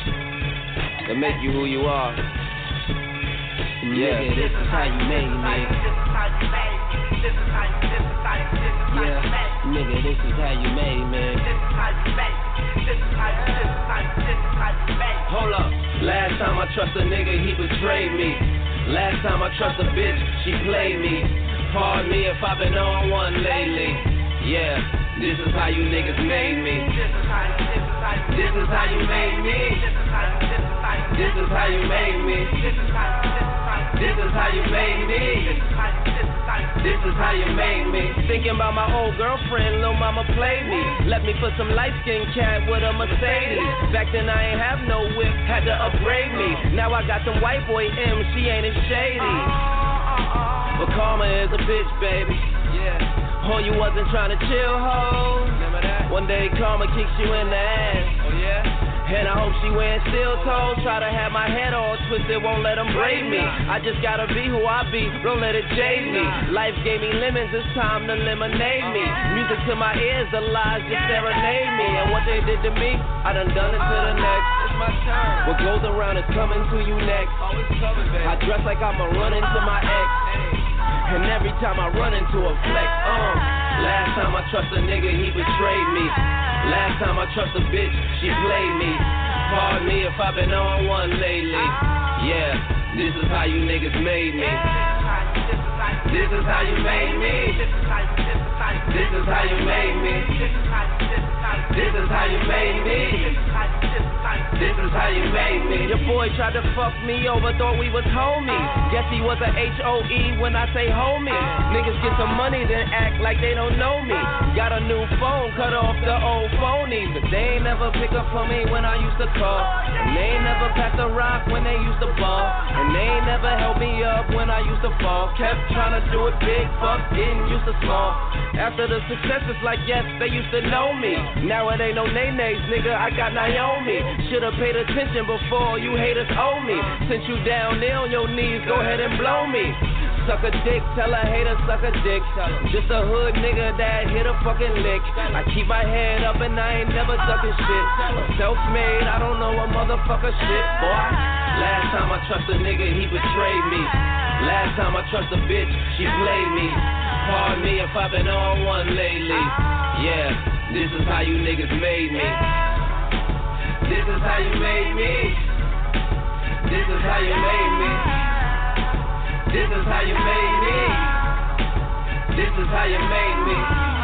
that make you who you are. Yeah, this is how you make me. Yeah, nigga, this is how you made me. Hold up. Last time I trust a nigga, he betrayed me. Last time I trust a bitch, she played me. Pardon me if I've been on one lately. Yeah, this is how you niggas made me. This is how you made me. This is how you made me. This is how you made me. This is how you made me. Thinking about my old girlfriend, little mama played me. Left me for some light skinned cat with a Mercedes. Back then I ain't have no whip, had to upgrade me. Now I got some white boy M, she ain't as shady. But karma is a bitch, baby. Yeah. Oh, you wasn't trying to chill, ho. Remember that? One day karma kicks you in the ass. Oh yeah. And I hope she wearing steel toes. Try to have my head all twisted, won't let them braid me. I just gotta be who I be, don't let it jade me. Life gave me lemons, it's time to lemonade me. Oh, Music to my ears, the lies just serenade me. And what they did to me, I done done it to the oh, next. It's my turn. What goes around is coming to you next. Oh, I dress like I'ma run into my ex. And every time I run into a flex, um, last time I trust a nigga, he betrayed me. Last time I trust a bitch, she played me. Pardon me if I've been on one lately. Yeah, this is how you niggas made me. This is how you made me. This is how you made me. This is how you made me. This is how you made me. Your boy tried to fuck me over, thought we was homies. Guess he was a H-O-E when I say homie. Niggas get some money, then act like they don't know me. Got a new phone, cut off the old phonies. But they ain't never pick up for me when I used to call. And they ain't never pass the rock when they used to ball. And they ain't never helped me up when I used to fall. Kept trying to do it big, fuck, getting used to small. After the successes, like yes, they used to know me. Now it ain't no nay-nays, nigga, I got Naomi. Should've paid attention before you haters owe me. Since you down there on your knees, go ahead and blow me. Suck a dick, tell a hater suck a dick. Just a hood nigga that hit a fucking lick. I keep my head up and I ain't never ducking shit. Self-made, I don't know a motherfucker shit, boy. Last time I trust a nigga, he betrayed me. Last time I trust a bitch, she played me. Pardon me if I've been on one lately. Yeah, this is how you niggas made me. This is how you made me. This is how you made me. This is how you made me. This is how you made me.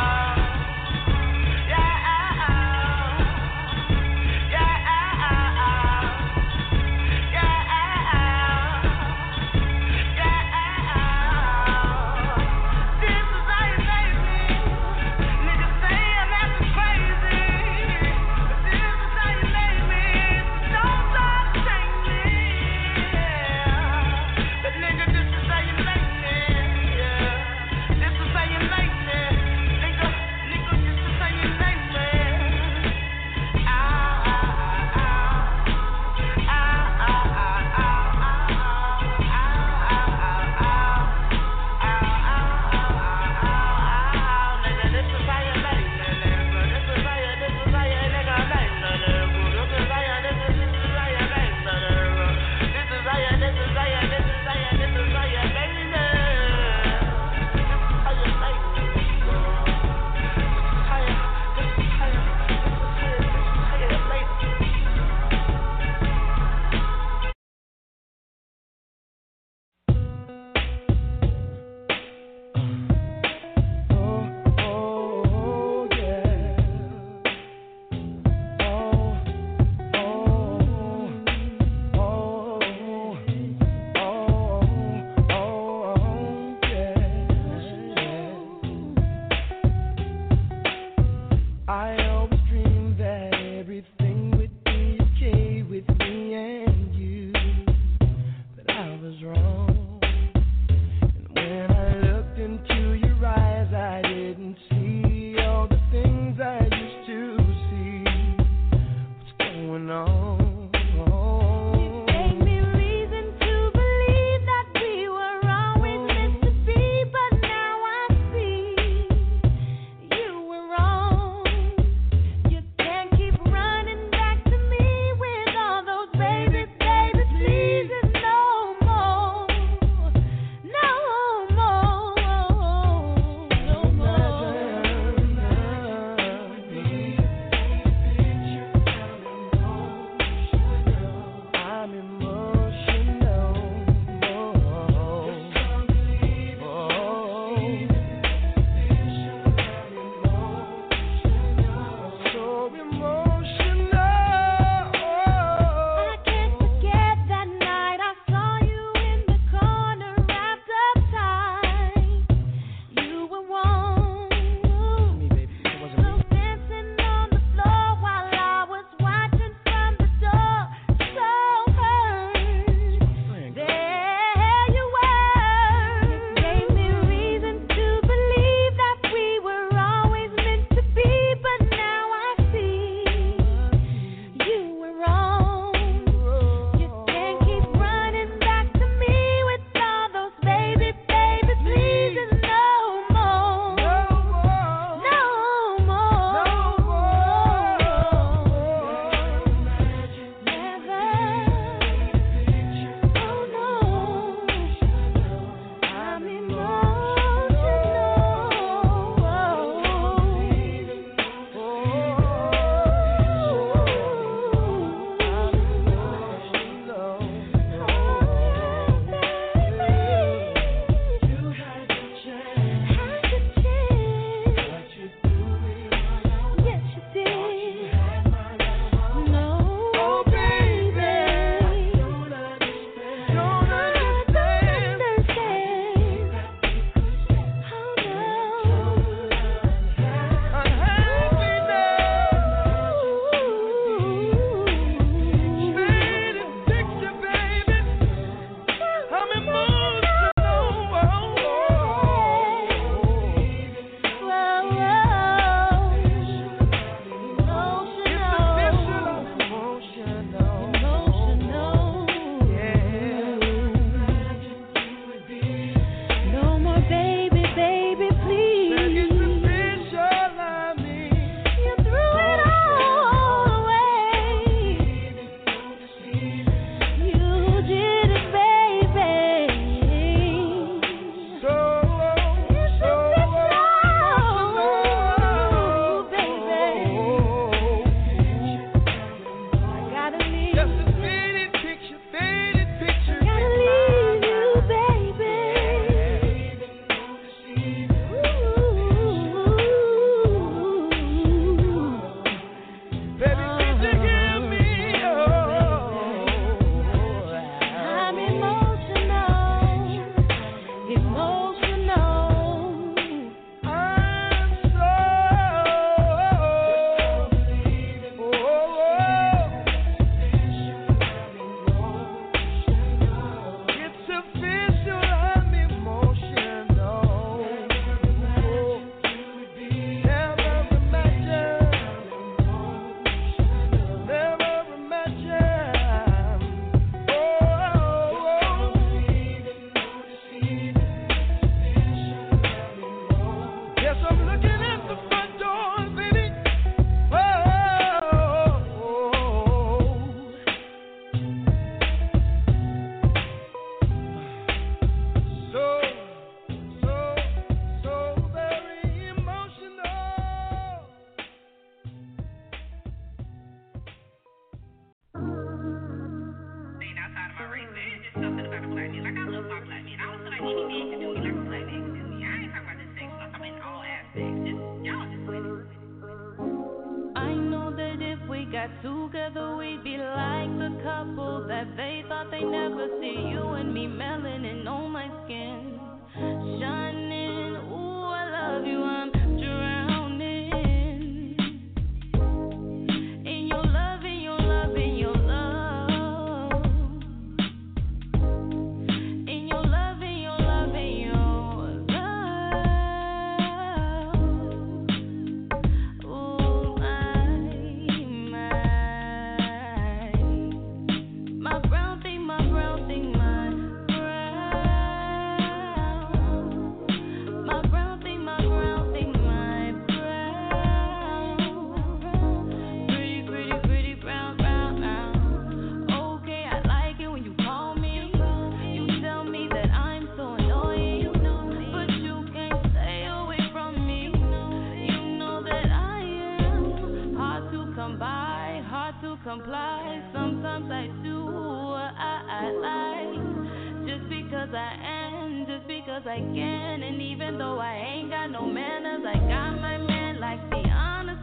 To comply. Sometimes I do what I, I like, just because I am, just because I can. And even though I ain't got no manners, I got my man like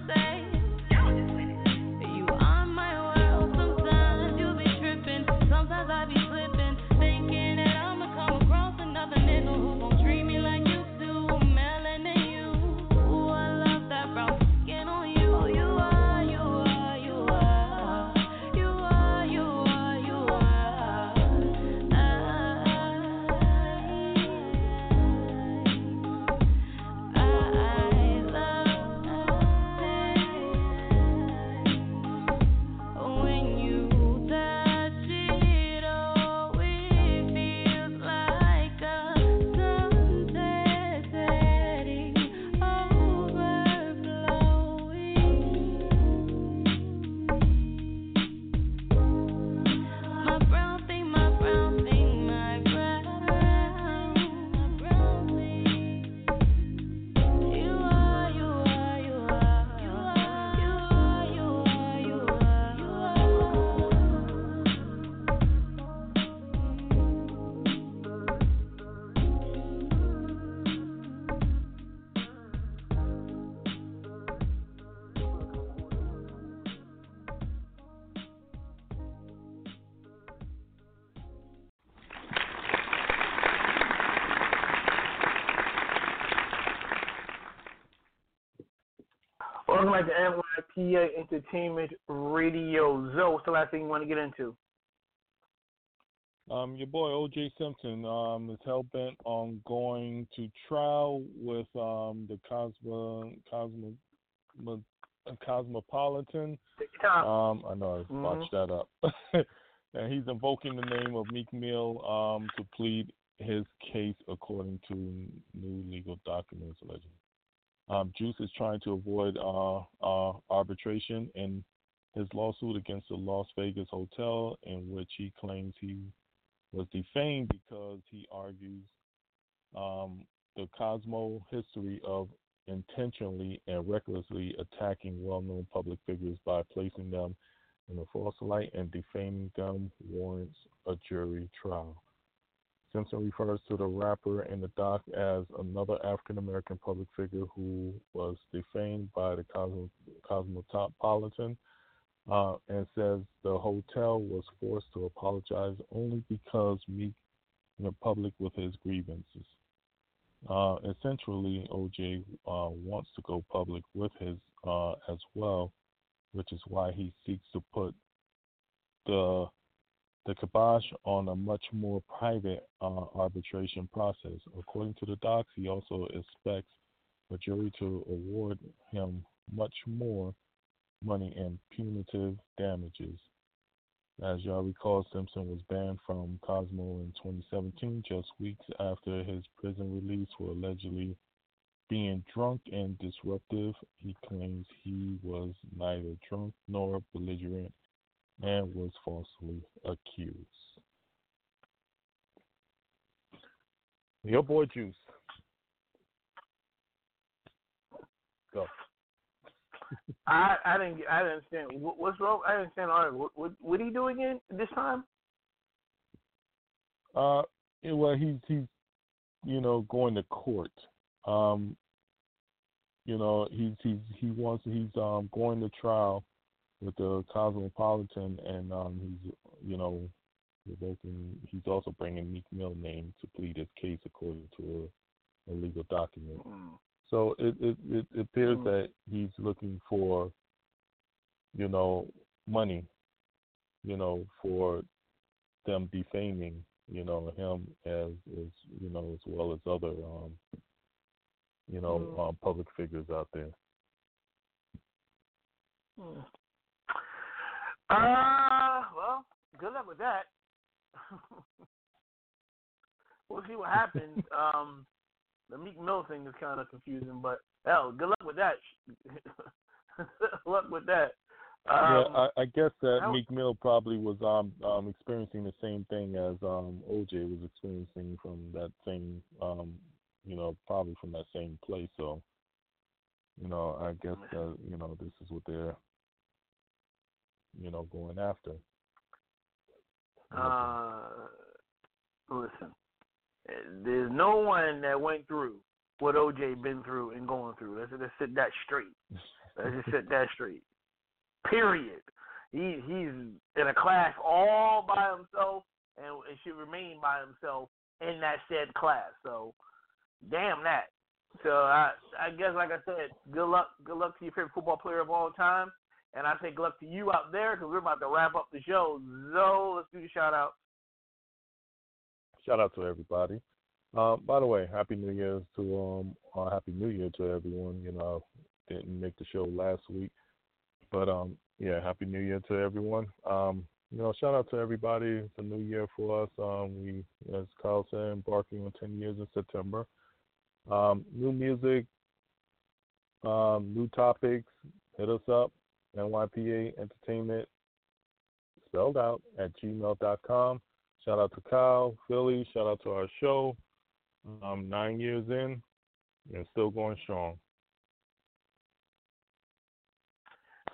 say. Entertainment Radio. Zoe, what's the last thing you want to get into? Um, your boy O.J. Simpson um, is hell bent on going to trial with um, the Cosmo, Cosmo, Mo- Cosmopolitan. Um, I know I Mhm. botched that up. and he's invoking the name of Meek Mill um, to plead his case according to new legal documents allegedly. Um, Juice is trying to avoid uh, uh, arbitration in his lawsuit against the Las Vegas hotel, in which he claims he was defamed because he argues um, the Cosmo history of intentionally and recklessly attacking well-known public figures by placing them in a false light and defaming them warrants a jury trial. Simpson refers to the rapper in the doc as another African American public figure who was defamed by the Cosmo, Cosmopolitan uh, and says the hotel was forced to apologize only because Meek went public with his grievances. Uh, essentially, OJ uh, wants to go public with his uh, as well, which is why he seeks to put the the kibosh on a much more private uh, arbitration process. According to the docs, he also expects the jury to award him much more money in punitive damages. As y'all recall, Simpson was banned from Cosmo in 2017, just weeks after his prison release for allegedly being drunk and disruptive. He claims he was neither drunk nor belligerent and was falsely accused. Your boy Juice. Go. I I didn't I didn't understand what, what's wrong. I didn't understand all right. What what what did he do again this time? Uh, yeah, well, he's he's you know going to court. Um, you know he's he's he wants he's um going to trial with the Cosmopolitan, and um, he's you know revoking. He's also bringing Meek Mill name to plead his case according to a, a legal document. Mm. So it, it it appears that he's looking for you know money, you know for them defaming you know him as as you know as well as other um you know Mm. um, public figures out there. Uh, well, good luck with that. we'll see what happens. um, the Meek Mill thing is kind of confusing, but hell, good luck with that. luck with that. Um, yeah, I, I guess that how- Meek Mill probably was um um experiencing the same thing as um OJ was experiencing from that same um you know probably from that same place. So you know I guess that you know this is what they're you know going after. Uh, listen, there's no one that went through what OJ been through and going through. Let's just set that straight. Let's just set that straight. Period. He he's in a class all by himself and it should remain by himself in that said class. So, damn that. So I I guess like I said, good luck good luck to your favorite football player of all time. And I say good luck to you out there because we're about to wrap up the show. So let's do the shout out. Shout out to everybody. Uh, by the way, happy New Year's to um, uh, happy New Year to everyone. You know, didn't make the show last week, but um, yeah, happy New Year to everyone. Um, you know, shout out to everybody. It's a new year for us. Um, we, as Kyle said, embarking on 10 years in September. Um, new music, um, new topics. Hit us up, NYPA Entertainment, spelled out at gmail.com. Shout out to Kyle, Philly. Shout out to our show. Um, nine years in and still going strong.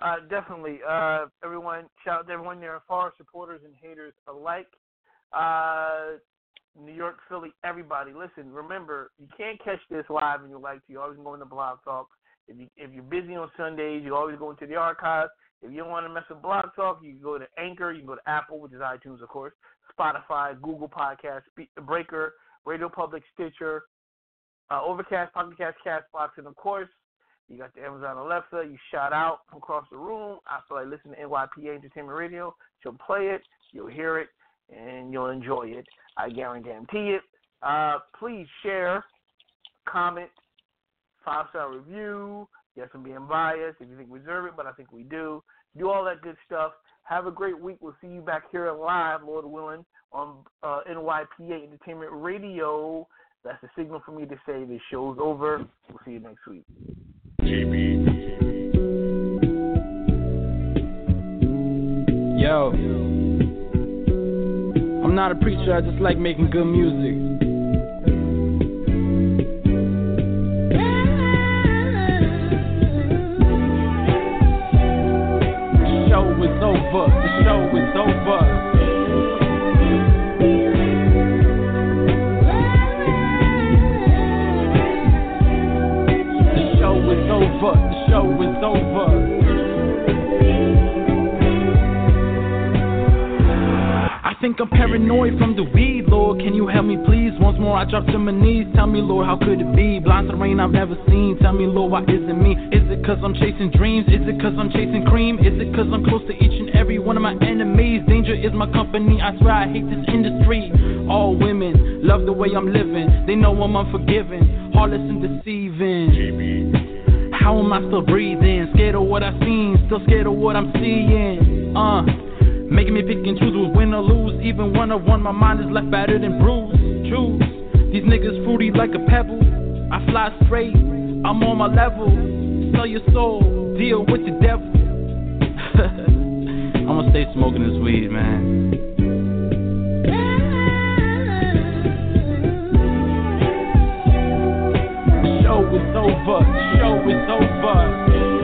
Uh, definitely. Uh, everyone, shout out to everyone there, far supporters and haters alike. Uh, New York, Philly, everybody. Listen, remember, you can't catch this live and you like to. You always go into BlogTalk. If you if you're busy on Sundays, you always go into the archives. If you don't want to mess with Blog Talk, you can go to Anchor, you can go to Apple, which is iTunes, of course, Spotify, Google Podcasts, Breaker, Radio Public, Stitcher, uh, Overcast, Pocket Cast, Castbox, and of course, you got the Amazon Alexa. You shout out from across the room. I feel like listening to NYPA Entertainment Radio. You'll play it, you'll hear it, and you'll enjoy it. I guarantee it. Uh, please share, comment, five star review. Yes, I'm being biased if you think we deserve it, but I think we do. Do all that good stuff. Have a great week. We'll see you back here live, Lord willing, on uh, NYPA Entertainment Radio. That's the signal for me to say this show's over. We'll see you next week. Yo. I'm not a preacher, I just like making good music. Is over, the show is over. The show is over, the show is over. I think I'm paranoid from the I drop to my knees. Tell me, Lord, how could it be? Blind to rain I've never seen. Tell me, Lord, why isn't me? Is it cause I'm chasing dreams? Is it cause I'm chasing cream? Is it cause I'm close to each and every one of my enemies? Danger is my company. I swear I hate this industry. All women love the way I'm living. They know I'm unforgiving, heartless and deceiving. How am I still breathing? Scared of what I've seen, still scared of what I'm seeing. Uh. Making me pick and choose who's win or lose. Even when I won, my mind is left battered and bruised. Choose. These niggas fruity like a pebble. I fly straight, I'm on my level. Sell your soul, deal with the devil. I'm gonna stay smoking this weed, man. Show is over, show is over.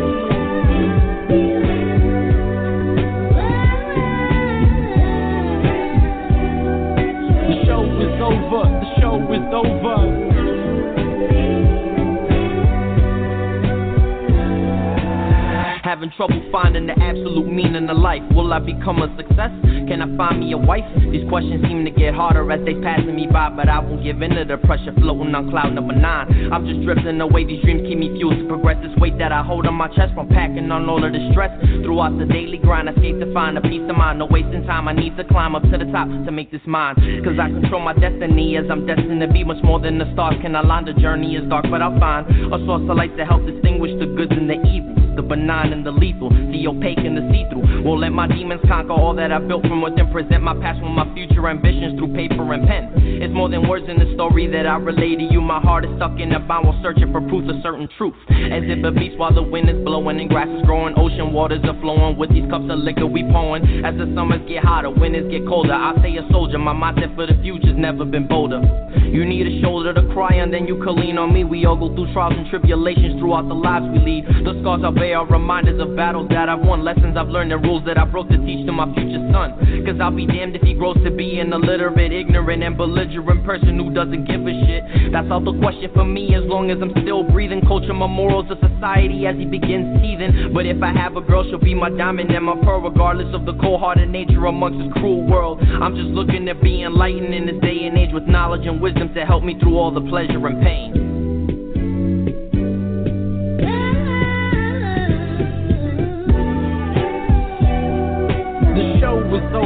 Having trouble finding the absolute meaning of life. Will I become a success? Can I find me a wife? These questions seem to get harder as they passing me by, but I won't give in to the pressure floating on cloud number nine. I'm just drifting away. These dreams keep me fueled to progress. This weight that I hold on my chest from packing on all of the stress. Throughout the daily grind, I escape to find a peace of mind. No wasting time. I need to climb up to the top to make this mine. Cause I control my destiny as I'm destined to be much more than the stars can align. The journey is dark, but I'll find a source of light to help distinguish the goods and the evil the benign and the lethal, the opaque and the see through. Won't let my demons conquer all that I built from within. Present my past with my future ambitions through paper and pen. It's more than words in the story that I relay to you. My heart is stuck in a bind while searching for proof of certain truth. As if a beast while the wind is blowing and grass is growing, ocean waters are flowing with these cups of liquor we pouring. As the summers get hotter, winters get colder, I say a soldier. My mindset for the future's never been bolder. You need a shoulder to cry on, then you can lean on me. We all go through trials and tribulations throughout the lives we lead. The scars are they are reminders of battles that I've won, lessons I've learned, and rules that I broke to teach to my future son. Cause I'll be damned if he grows to be an illiterate, ignorant, and belligerent person who doesn't give a shit. That's out the question for me as long as I'm still breathing. Culture my morals of society as he begins teething. But if I have a girl, she'll be my diamond and my pearl, regardless of the cold hearted nature amongst this cruel world. I'm just looking to be enlightened in this day and age with knowledge and wisdom to help me through all the pleasure and pain.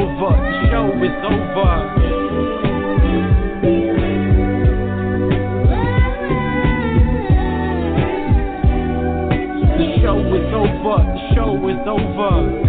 Over. The show is over. The show is over. The show is over.